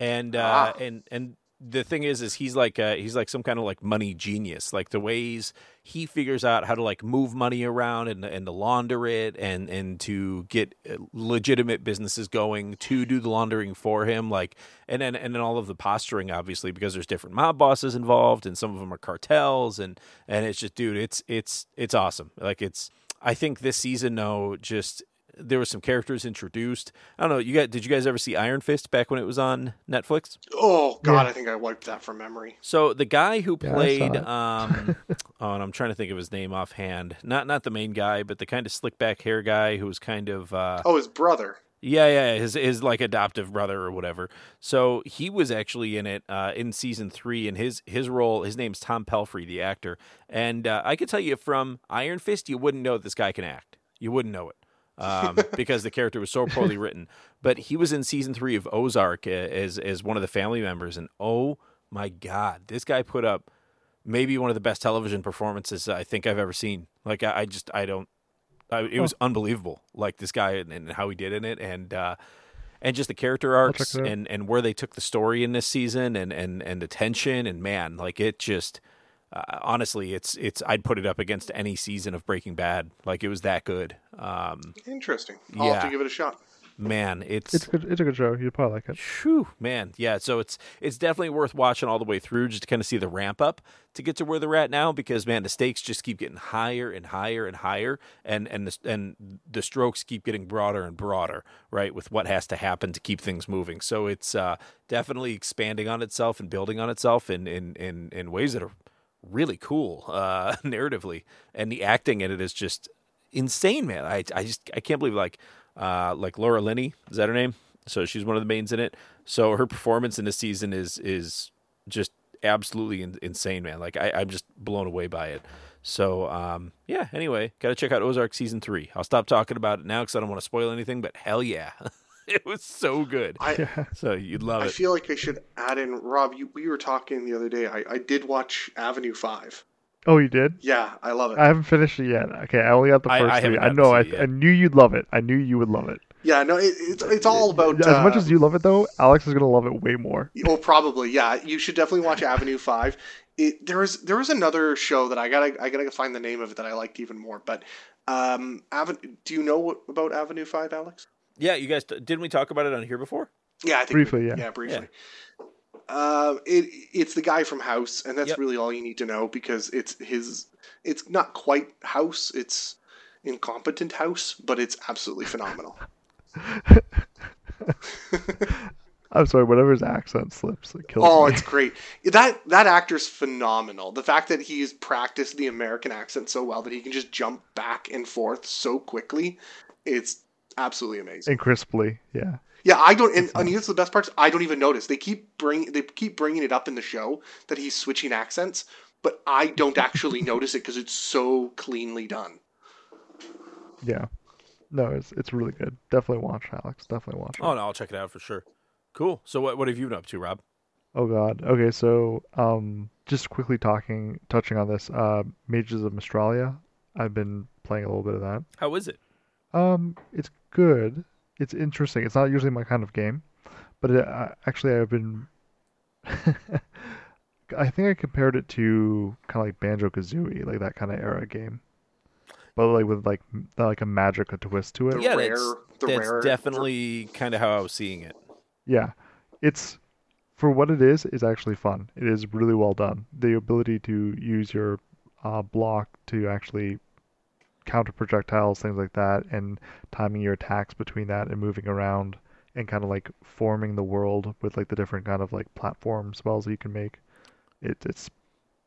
and uh, Ah. and and the thing is, is he's like uh, he's like some kind of like money genius. Like the ways he figures out how to like move money around and and to launder it and and to get uh, legitimate businesses going to do the laundering for him. Like and then and then all of the posturing, obviously, because there's different mob bosses involved and some of them are cartels and and it's just dude, it's it's it's awesome. Like it's I think this season, no, just there were some characters introduced. I don't know. You got? Did you guys ever see Iron Fist back when it was on Netflix? Oh God, Yeah. I think I wiped that from memory. So the guy who Yeah, I saw played, it. um, oh, and I'm trying to think of his name offhand. Not not the main guy, but the kind of slick back hair guy who was kind of, uh, Oh, his brother. yeah, yeah, his his like adoptive brother or whatever. So he was actually in it uh, in season three, and his his role, his name's Tom Pelphrey, the actor. And uh, I could tell you from Iron Fist, you wouldn't know this guy can act. You wouldn't know it. Um, because the character was so poorly written. But he was in season three of Ozark uh, as as one of the family members, and oh my god, this guy put up maybe one of the best television performances I think I've ever seen. Like I, I just I don't, I, it was unbelievable. Like this guy and, and how he did in it, and uh, and just the character arcs check it out. and and where they took the story in this season, and and and the tension, and man, like it just. Uh, honestly, it's it's I'd put it up against any season of Breaking Bad. Like it was that good. Um, Interesting. I'll have Yeah. to give it a shot. man, it's It's good. It's a good show. You'd probably like it. Whew, man, yeah. So it's it's definitely worth watching all the way through just to kind of see the ramp up to get to where they're at now because man, the stakes just keep getting higher and higher and higher, and and the, and the strokes keep getting broader and broader, right? With what has to happen to keep things moving. So it's uh, definitely expanding on itself and building on itself in in in, in ways that are really cool uh, narratively, and the acting in it is just insane, man. I I just I can't believe like uh, like Laura Linney is that her name? So she's one of the mains in it. So her performance in this season is is just absolutely in, insane, man. Like I, I'm just blown away by it. So um, yeah. Anyway, gotta check out Ozark season three. I'll stop talking about it now because I don't want to spoil anything. But hell yeah, it was so good. I So you'd love I it. I feel like I should add in Rob. You, we were talking the other day. I, I did watch Avenue Five. Oh, you did? Yeah, I love it. I haven't finished it yet. Okay, I only got the first I three. haven't I know. I, I knew you'd love it. I knew you would love it. yeah, no, it, it's it's all about as uh, much as you love it, though. Alex is gonna love it way more. Oh, probably. Yeah, you should definitely watch Avenue Five. It there was there was another show that I gotta I gotta find the name of it that I liked even more. But um, Aven- do you know what, about Avenue Five, Alex? Yeah, you guys didn't we talk about it on here before? Yeah, I think Briefly, we- yeah. yeah, briefly. Um, it it's the guy from House, and that's Yep. really all you need to know because it's his. It's not quite House. It's incompetent House, but it's absolutely phenomenal. I'm sorry. whatever his accent slips, it kills me. Oh, me. it's great. That that actor's phenomenal. The fact that he's practiced the American accent so well that he can just jump back and forth so quickly, it's absolutely amazing. and crisply. Yeah. Yeah, I don't, and, and here's the best parts. I don't even notice. They keep bring they keep bringing it up in the show that he's switching accents, but I don't actually notice it because it's so cleanly done. Yeah. No, it's it's really good. Definitely watch, Alex. Definitely watch. it. Oh no, I'll check it out for sure. Cool. So what what have you been up to, Rob? Oh God. Okay, so um, just quickly talking, touching on this, uh, Mages of Mistralia. I've been playing a little bit of that. How is it? Um, it's good. it's interesting. It's not usually my kind of game, but it, uh, actually I've been. I think I compared it to kind of like Banjo Kazooie, like that kind of era game, but like with like m- like a magic, a twist to it. The yeah, rare- that's, that's rare- definitely kind of how I was seeing it. Yeah, it's for what it is. Is actually fun. It is really well done. The ability to use your uh, block to actually counter projectiles, things like that, and timing your attacks between that and moving around and kind of like forming the world with like the different kind of like platform spells that you can make. It, it's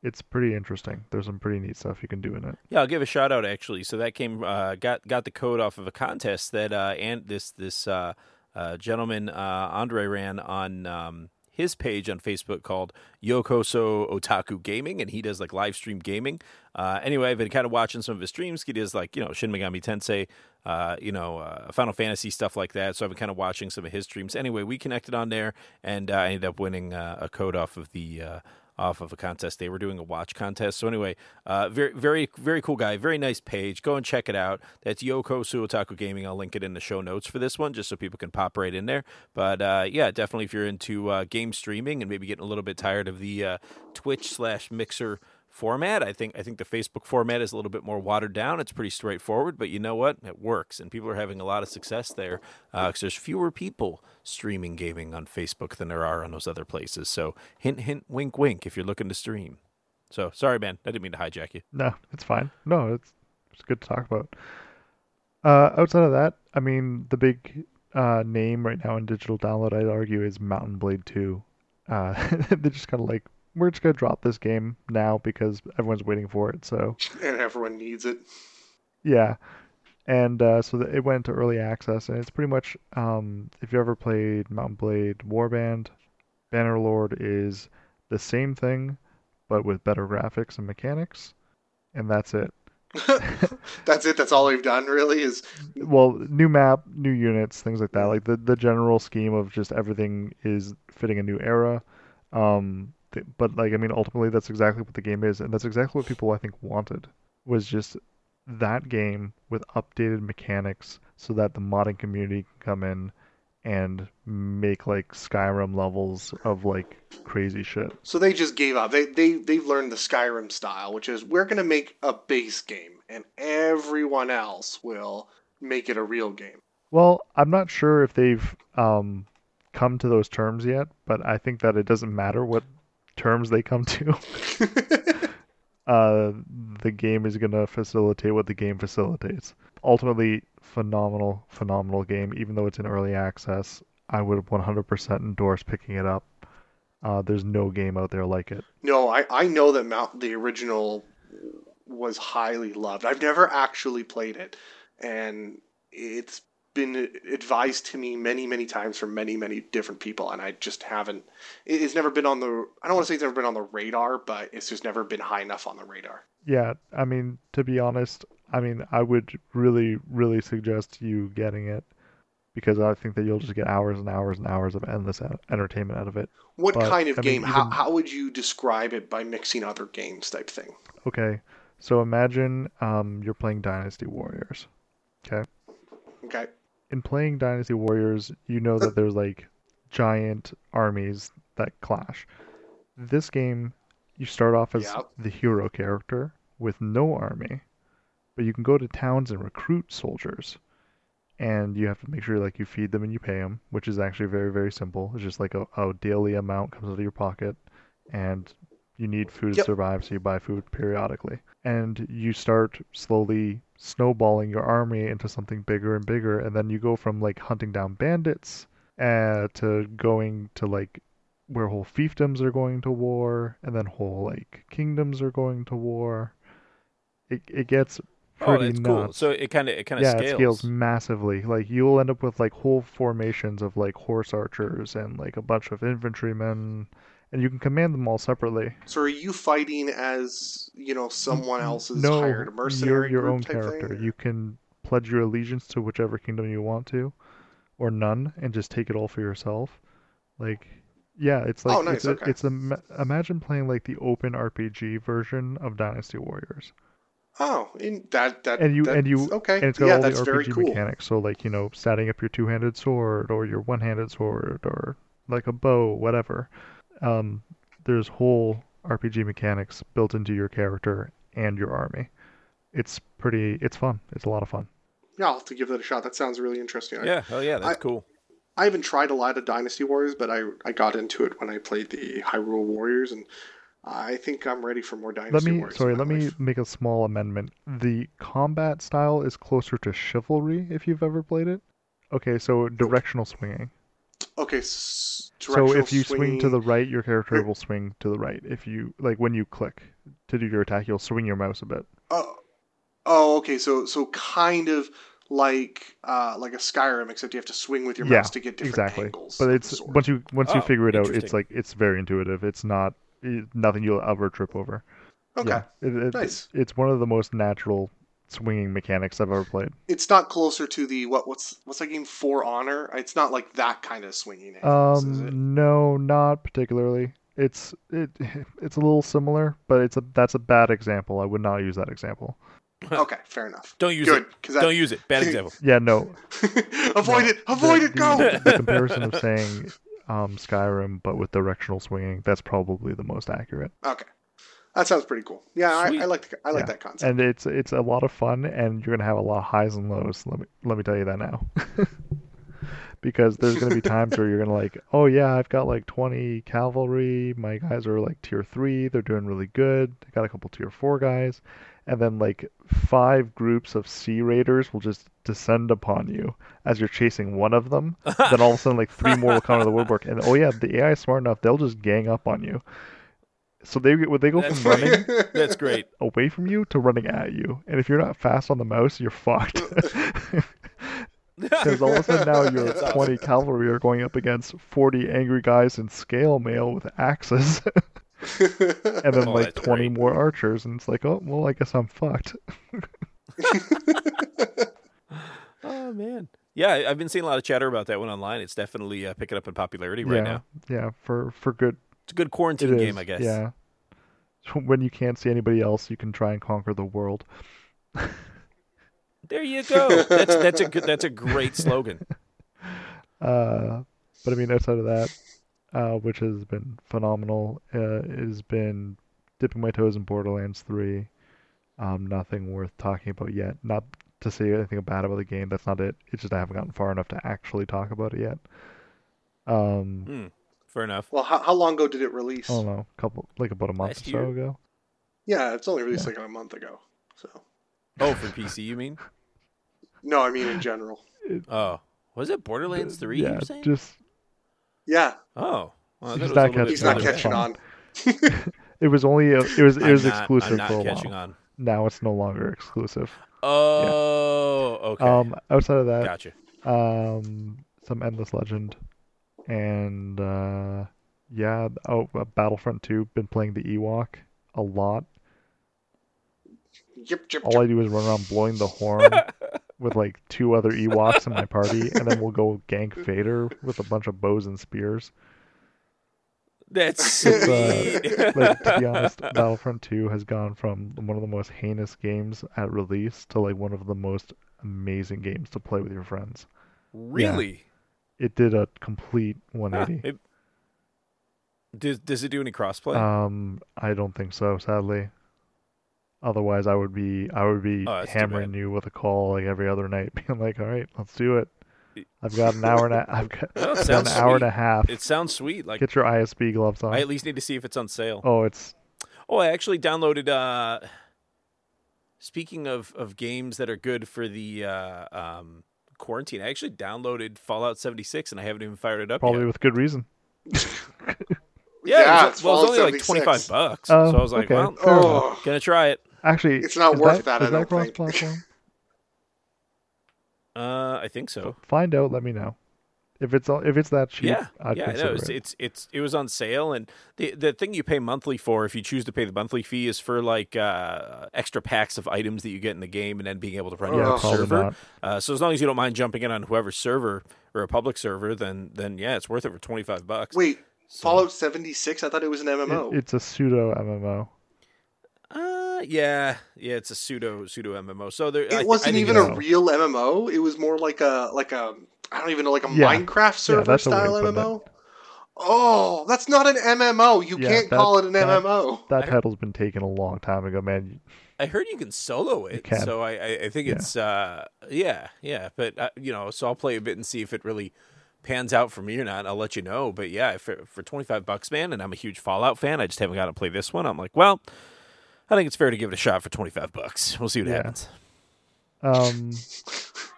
it's pretty interesting. There's some pretty neat stuff you can do in it. Yeah, I'll give a shout out actually. So that came uh, got got the code off of a contest that uh, and this this uh, uh, gentleman uh, Andre ran on um, his page on Facebook called Yokoso Otaku Gaming, and he does like live stream gaming. Uh, anyway, I've been kind of watching some of his streams. He does like you know Shin Megami Tensei, uh, you know uh, Final Fantasy stuff like that. So I've been kind of watching some of his streams. Anyway, we connected on there, and uh, I ended up winning uh, a code off of the. Off of a contest. They were doing a watch contest. So anyway, uh, very, very, very cool guy. Very nice page. Go and check it out. That's Yokoso Otaku Gaming. I'll link it in the show notes for this one, just so people can pop right in there. But uh, yeah, definitely if you're into uh, game streaming and maybe getting a little bit tired of the uh, Twitch slash Mixer format. I think I think the Facebook format is a little bit more watered down. It's pretty straightforward, but you know what? It works, and people are having a lot of success there because there's fewer people streaming gaming on Facebook than there are on those other places. So hint, hint, wink, wink. If you're looking to stream. So sorry, man. I didn't mean to hijack you. No, it's fine. No, it's it's good to talk about. Uh, outside of that, I mean, the big uh, name right now in digital download, I'd argue, is Mount and Blade 2. Uh, they just kind of like, we're just gonna drop this game now because everyone's waiting for it. So and everyone needs it. yeah, and uh, so it went to early access, and it's pretty much um, if you ever played Mount and Blade Warband, Bannerlord is the same thing, but with better graphics and mechanics, and that's it. That's it. That's all they've done, really. Is well, new map, new units, things like that. Like the the general scheme of just everything is fitting a new era. Um, but like I mean, ultimately, that's exactly what the game is, and that's exactly what people I think wanted was just that game with updated mechanics, so that the modding community can come in and make like Skyrim levels of like crazy shit. so they just gave up. They they they've learned the Skyrim style, which is we're gonna make a base game, and everyone else will make it a real game. Well, I'm not sure if they've um, come to those terms yet, but I think that it doesn't matter what terms they come to. uh, the game is going to facilitate what the game facilitates. Ultimately, phenomenal, phenomenal game. Even though it's in early access, I would 100% endorse picking it up. Uh, there's no game out there like it. No, I, I know that Mount the original was highly loved. I've never actually played it, and it's been advised to me many many times from many many different people, and I just haven't. It's never been on the. I don't want to say it's never been on the radar, but it's just never been high enough on the radar. Yeah, I mean, to be honest, I mean, I would really, really suggest you getting it because I think that you'll just get hours and hours and hours of endless entertainment out of it. What But, kind of I mean, game? How, even- how would you describe it by mixing other games type thing? Okay, so imagine um, you're playing Dynasty Warriors. Okay, Okay. In playing Dynasty Warriors, you know that there's like giant armies that clash. This game, you start off as Yeah. the hero character with no army, but you can go to towns and recruit soldiers. And you have to make sure like you feed them and you pay them, which is actually very very simple. It's just like a, a daily amount comes out of your pocket, and you need food Yep. to survive, so you buy food periodically. And you start slowly snowballing your army into something bigger and bigger, and then you go from like hunting down bandits uh, to going to like where whole fiefdoms are going to war, and then whole like kingdoms are going to war. It it gets pretty Oh, pretty that's cool. So it kind of it kind of yeah, scales. it scales massively. Like you'll end up with like whole formations of like horse archers and like a bunch of infantrymen, and you can command them all separately. So are you fighting as you know someone else's no, hired you're your own character. thing? You can pledge your allegiance to whichever kingdom you want to, or none, and just take it all for yourself. Like, yeah, it's oh, like Oh, nice, it's a, okay. it's a imagine playing like the open RPG version of Dynasty Warriors. Oh, in that that and you that's, and you okay. and it's got yeah, all the RPG cool. mechanics. So like you know, setting up your two-handed sword or your one-handed sword or like a bow, whatever. Um, there's whole RPG mechanics built into your character and your army. It's pretty. It's fun. It's a lot of fun. Yeah, I'll have to give that a shot. That sounds really interesting. I- Yeah, oh yeah, that's I- cool. I haven't tried a lot of Dynasty Warriors, but I I got into it when I played the Hyrule Warriors, and I think I'm ready for more Dynasty Let Dynasty me Warriors. sorry. in my Let me make a small amendment. The combat style is closer to chivalry if you've ever played it. Okay, so directional swinging. Okay, s- So if directional you swing to the right, your character will swing to the right. If you like when you click to do your attack, you'll swing your mouse a bit. Oh, oh, okay. So so kind of like uh like a Skyrim, except you have to swing with your Yeah, mouse to get different exactly. angles. But it's the once you once you Oh, figure it out, it's like it's very intuitive. It's not it, nothing you'll ever trip over. okay. Yeah, it, it, Nice. It's one of the most natural swinging mechanics I've ever played. It's not closer to the what what's what's that game For Honor? It's not like that kind of swinging angles, is it? Um, no, not particularly. It's it it's a little similar, but it's a that's a bad example. I would not use that example. Okay, fair enough. Don't use Good, it. because Don't use it. Bad example. Yeah, no. avoid no, it. Avoid the, it. Go. The, the comparison of saying um, Skyrim but with directional swinging, that's probably the most accurate. Okay, that sounds pretty cool. Yeah, I, I like the, I like Yeah. that concept. And it's it's a lot of fun, and you're gonna have a lot of highs and lows. Let me let me tell you that now. because there's gonna be times where you're gonna like, oh yeah, I've got like 20 cavalry. My guys are like tier three. They're doing really good. I got a couple tier four guys, and then like five groups of sea raiders will just descend upon you as you're chasing one of them. then all of a sudden, like three more will come out of the woodwork, and oh yeah, the AI is smart enough. They'll just gang up on you. So they would they go That's from running That's great. away from you to running at you. And if you're not fast on the mouse, you're fucked. Because all of a sudden now your That's awesome. 20 cavalry are going up against 40 angry guys in scale mail with axes, and then Oh, like that's 20 great. more archers, and it's like, oh, well, I guess I'm fucked. Oh man. Yeah, I- I've been seeing a lot of chatter about that one online. It's definitely uh, picking up in popularity right yeah, now. yeah, for for good. It's a good It quarantine is, game, I guess. Yeah. When you can't see anybody else, you can try and conquer the world. There you go. That's that's a good, that's a great slogan. Uh, but I mean, outside of that, uh, which has been phenomenal, uh, has been dipping my toes in Borderlands 3. Um, nothing worth talking about yet. Not to say anything bad about the game. That's not it. It's just I haven't gotten far enough to actually talk about it yet. Um, Hmm. Fair enough. well, how, how long ago did it release? I don't know, couple like about a month Last or so year? ago. Yeah, it's only released like a month ago. So Oh, for PC, you mean? no, I mean in general. Oh, was it Borderlands Three? Yeah, you were saying? just Yeah, Oh, well, I He's thought it was not a little he's not further catching back. on. it was only a, it was it I'm was not- exclusive I'm not for a catching while. on. Now it's no longer exclusive. Oh, okay. Um, outside of that, gotcha. um some endless legend and uh yeah oh uh, battlefront 2 been playing the ewok a lot. Yip, yip, all i do is run around blowing the horn with like two other ewoks in my party and then we'll go gank vader with a bunch of bows and spears. That's It's, sweet. uh, like to be honest battlefront 2 has gone from one of the most heinous games at release to like one of the most amazing games to play with your friends. Really? It did a complete Huh, 180 it- does does it do any crossplay? Um, I don't think so, sadly. Otherwise, I would be I would be Oh, hammering you with a call like every other night, being like, "All right, let's do it." I've got an hour and a, I've got, Well, I've got an hour and a half. it sounds sweet. Like Get your ISB gloves on. I at least need to see if it's on sale. Oh, it's Oh, I actually downloaded. uh Speaking of of games that are good for the uh, um, quarantine, I actually downloaded Fallout 76, and I haven't even fired it up probably yet. with good reason. Yeah, Yeah, it was, it's well, it was Fallout only like 25 bucks, Oh, so I was like, okay. well, Oh, gonna try it. Actually, It's not worth that, I Is don't that think. cross-platform? Uh, I think so. Find out. Let me know. If it's all, if it's that cheap, Yeah, I'd yeah, I know. consider It's, it. it's it's it was on sale, and the the thing you pay monthly for, if you choose to pay the monthly fee, is for like uh, extra packs of items that you get in the game, and then being able to run your yeah, own server. Uh, so as long as you don't mind jumping in on whoever's server or a public server, then then yeah, it's worth it for twenty five bucks. wait, So- Fallout 76? I thought it was an MMO. It, it's a pseudo MMO. Uh, yeah, yeah. It's a pseudo pseudo MMO. So there, I, It wasn't I even it's- a real MMO. It was more like a like a I don't even know like a Yeah. Minecraft server that's the way style to put. MMO. Oh, that's not an MMO. You Yeah, can't that- call it an that- MMO. That title's been taken a long time ago, man. I heard you can solo it, can. so I, I, I think Yeah. it's uh, yeah, yeah. But uh, you know, so I'll play a bit and see if it really pans out for me or not. I'll let you know. But yeah, for for twenty five bucks, man, and I'm a huge Fallout fan. I just haven't got to play this one. I'm like, well, I think it's fair to give it a shot for twenty five bucks. We'll see what Yeah. happens. Um,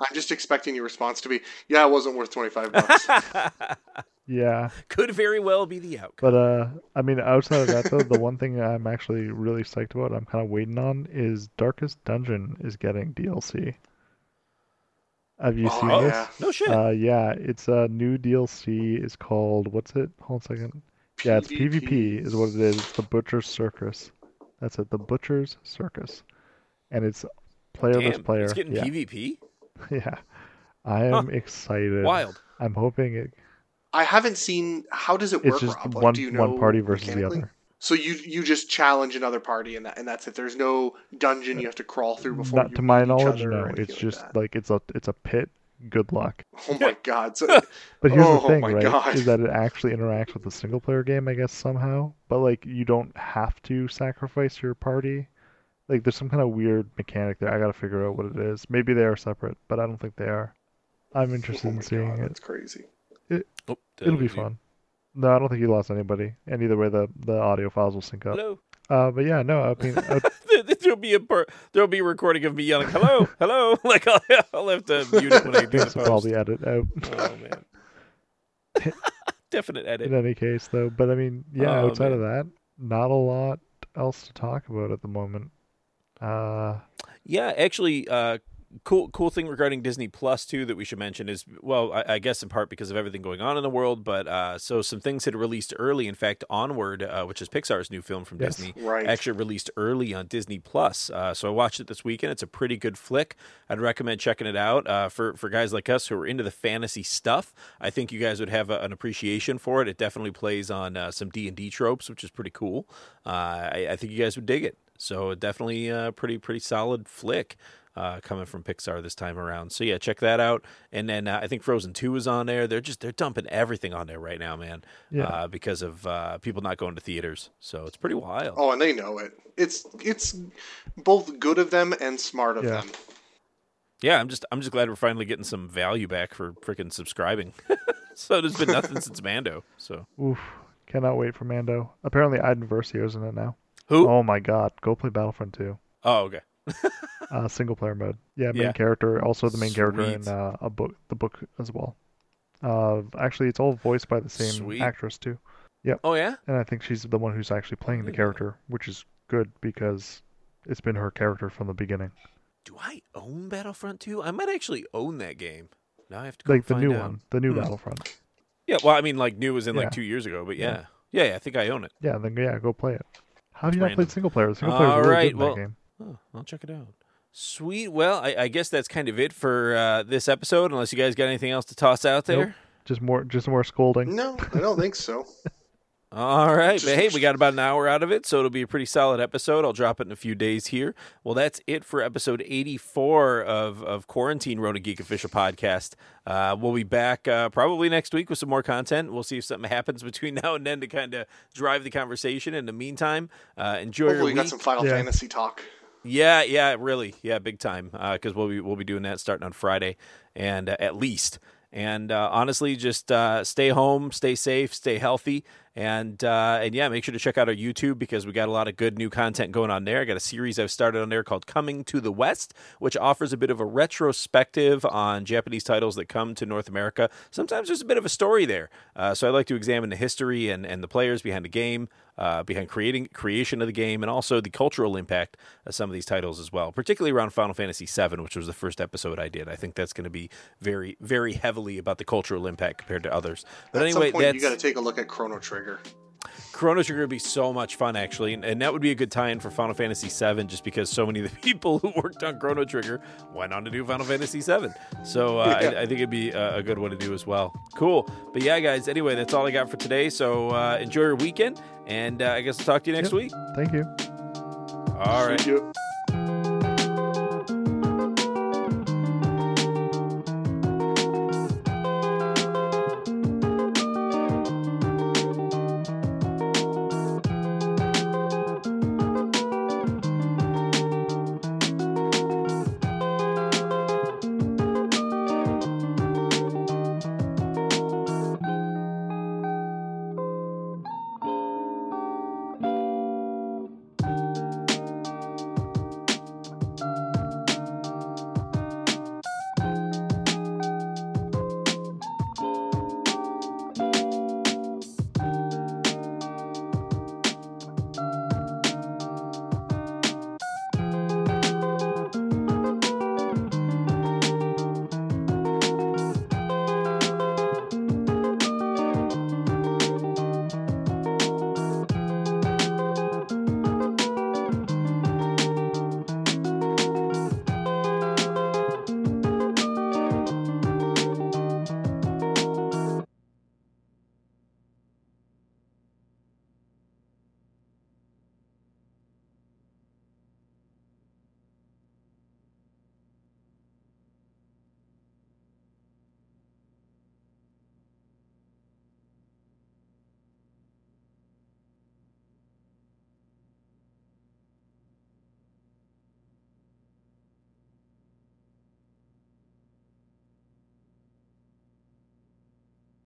I'm just expecting your response to be, "Yeah, it wasn't worth 25 bucks." yeah, Could very well be the outcome. but uh, I mean, outside of that though, the one thing I'm actually really psyched about, I'm kind of waiting on, is Darkest Dungeon is getting DLC. Have you Oh, seen Oh, this? yeah. no shit. Uh, yeah, it's a new DLC. It's called what's it? Hold on a second. Yeah, it's PvP is what it is. It's the Butcher's Circus. That's it. The Butcher's Circus, and it's player versus Damn, player. it's getting yeah, PvP. yeah. I am excited. Wild. I'm hoping it. I haven't seen. How does it work? It's just Rob? Like, one do you know one party versus the other. So you you just challenge another party, and that and that's it. There's no dungeon you have to crawl through before. Not you to my knowledge, no. It's just that. like it's a it's a pit. Good luck. Oh my god! So, But here's Oh the thing, right? God. Is that it actually interacts with the single player game, I guess somehow. But like you don't have to sacrifice your party. Like there's some kind of weird mechanic there. I gotta figure out what it is. Maybe they are separate, but I don't think they are. I'm interested oh in seeing god, it. that's crazy. Oh, It'll be you- fun. No, I don't think you lost anybody. And either way, the the audio files will sync up. Hello. Uh, but yeah, no, I mean, uh, there'll be a per- there'll be a recording of me yelling hello hello like I'll, I'll have to mute it when I do the this will post. probably edit out. oh man definite edit in any case, though. But I mean, yeah, Oh, outside of that, not a lot else to talk about at the moment. Uh, yeah actually uh cool cool thing regarding disney plus too that we should mention is well I, I guess in part because of everything going on in the world but uh so some things had released early in fact onward uh, which is pixar's new film from Yes. disney Right. actually released early on Disney Plus. Uh, so I watched it this weekend. It's a pretty good flick. I'd recommend checking it out uh, for for guys like us who are into the fantasy stuff. I think you guys would have a, an appreciation for it. It definitely plays on uh, some D and D tropes, which is pretty cool. Uh, I, I think you guys would dig it. So definitely a pretty pretty solid flick. Uh, coming from Pixar this time around, so yeah, check that out. And then uh, I think Frozen Two is on there. They're just they're dumping everything on there right now, man. Yeah. Uh, because of uh, people not going to theaters, so it's pretty wild. Oh, and they know it. It's it's both good of them and smart of Yeah. them. Yeah, I'm just I'm just glad we're finally getting some value back for freaking subscribing. so there's been nothing since Mando. So oof, cannot wait for Mando. Apparently, Iden Versio's in it now. Who? Oh, my God, go play Battlefront 2. Oh, okay. Uh, single player mode. Yeah, main Yeah. character, also the main character in Sweet. uh, a book, the book as well. Uh, actually, it's all voiced by the same Sweet. actress too, Oh yeah. and I think she's the one who's actually playing the Really? character, which is good because it's been her character from the beginning. Do I own Battlefront 2? I might actually own that game. Now I have to go Like the find new out. one, the new Hmm. Battlefront. Yeah, well, I mean, like new was in Yeah. like two years ago, but Yeah. yeah. yeah, yeah, I think I own it. Yeah, then yeah, go play it. How have you not played single player? The single player is All really right, good in well- that game. Oh, I'll check it out. Sweet. Well, I, I guess that's kind of it for uh, this episode. Unless you guys got anything else to toss out there. Nope. Just more, just more scolding. No, I don't think so. All right, but hey, we got about an hour out of it, so it'll be a pretty solid episode. I'll drop it in a few days here. Well, that's it for episode 84 of, of Quarantine Rona Geek Official Podcast. Uh, we'll be back uh, probably next week with some more content. We'll see if something happens between now and then to kind of drive the conversation. In the meantime, uh, enjoy your Hopefully, we week. got some Final Yeah. Fantasy talk. Yeah, yeah, really, yeah, big time. Because we'll be we'll be doing that starting on Friday, and uh, at least. And uh, honestly, just uh, stay home, stay safe, stay healthy, and uh, and yeah, make sure to check out our YouTube because we got a lot of good new content going on there. I got a series I've started on there called Coming to the West, which offers a bit of a retrospective on Japanese titles that come to North America. Sometimes there's a bit of a story there, uh, so I like to examine the history and and the players behind the game uh, behind creating creation of the game and also the cultural impact of some of these titles as well, particularly around Final Fantasy VII, which was the first episode I did. I think that's going to be very, very heavily about the cultural impact compared to others. But At anyway, some point, you got to take a look at Chrono Trigger. Chrono Trigger would be so much fun actually, and, and that would be a good tie-in for Final Fantasy VII, just because so many of the people who worked on Chrono Trigger went on to do Final Fantasy VII. So uh, Yeah. I, I think it'd be a, a good one to do as well. Cool, but yeah, guys. Anyway, that's all I got for today. So uh, enjoy your weekend, and uh, I guess I'll talk to you next Yep. week. Thank you. All right. See you.